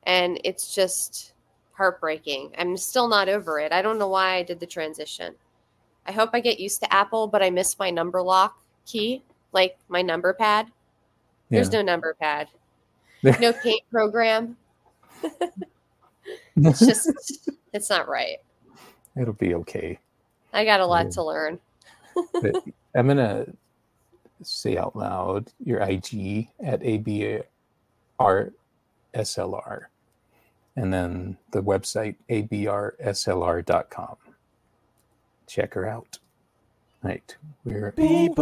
And it's just heartbreaking. I'm still not over it. I don't know why I did the transition. I hope I get used to Apple, but I miss my number lock key, like my number pad. There's no number pad. No paint program. It's just it's not right. It'll be okay. I got a lot Yeah. to learn. I'm gonna say out loud your IG at ABRSLR, and then the website abrslr.com. Check her out. Right, we're Bebop.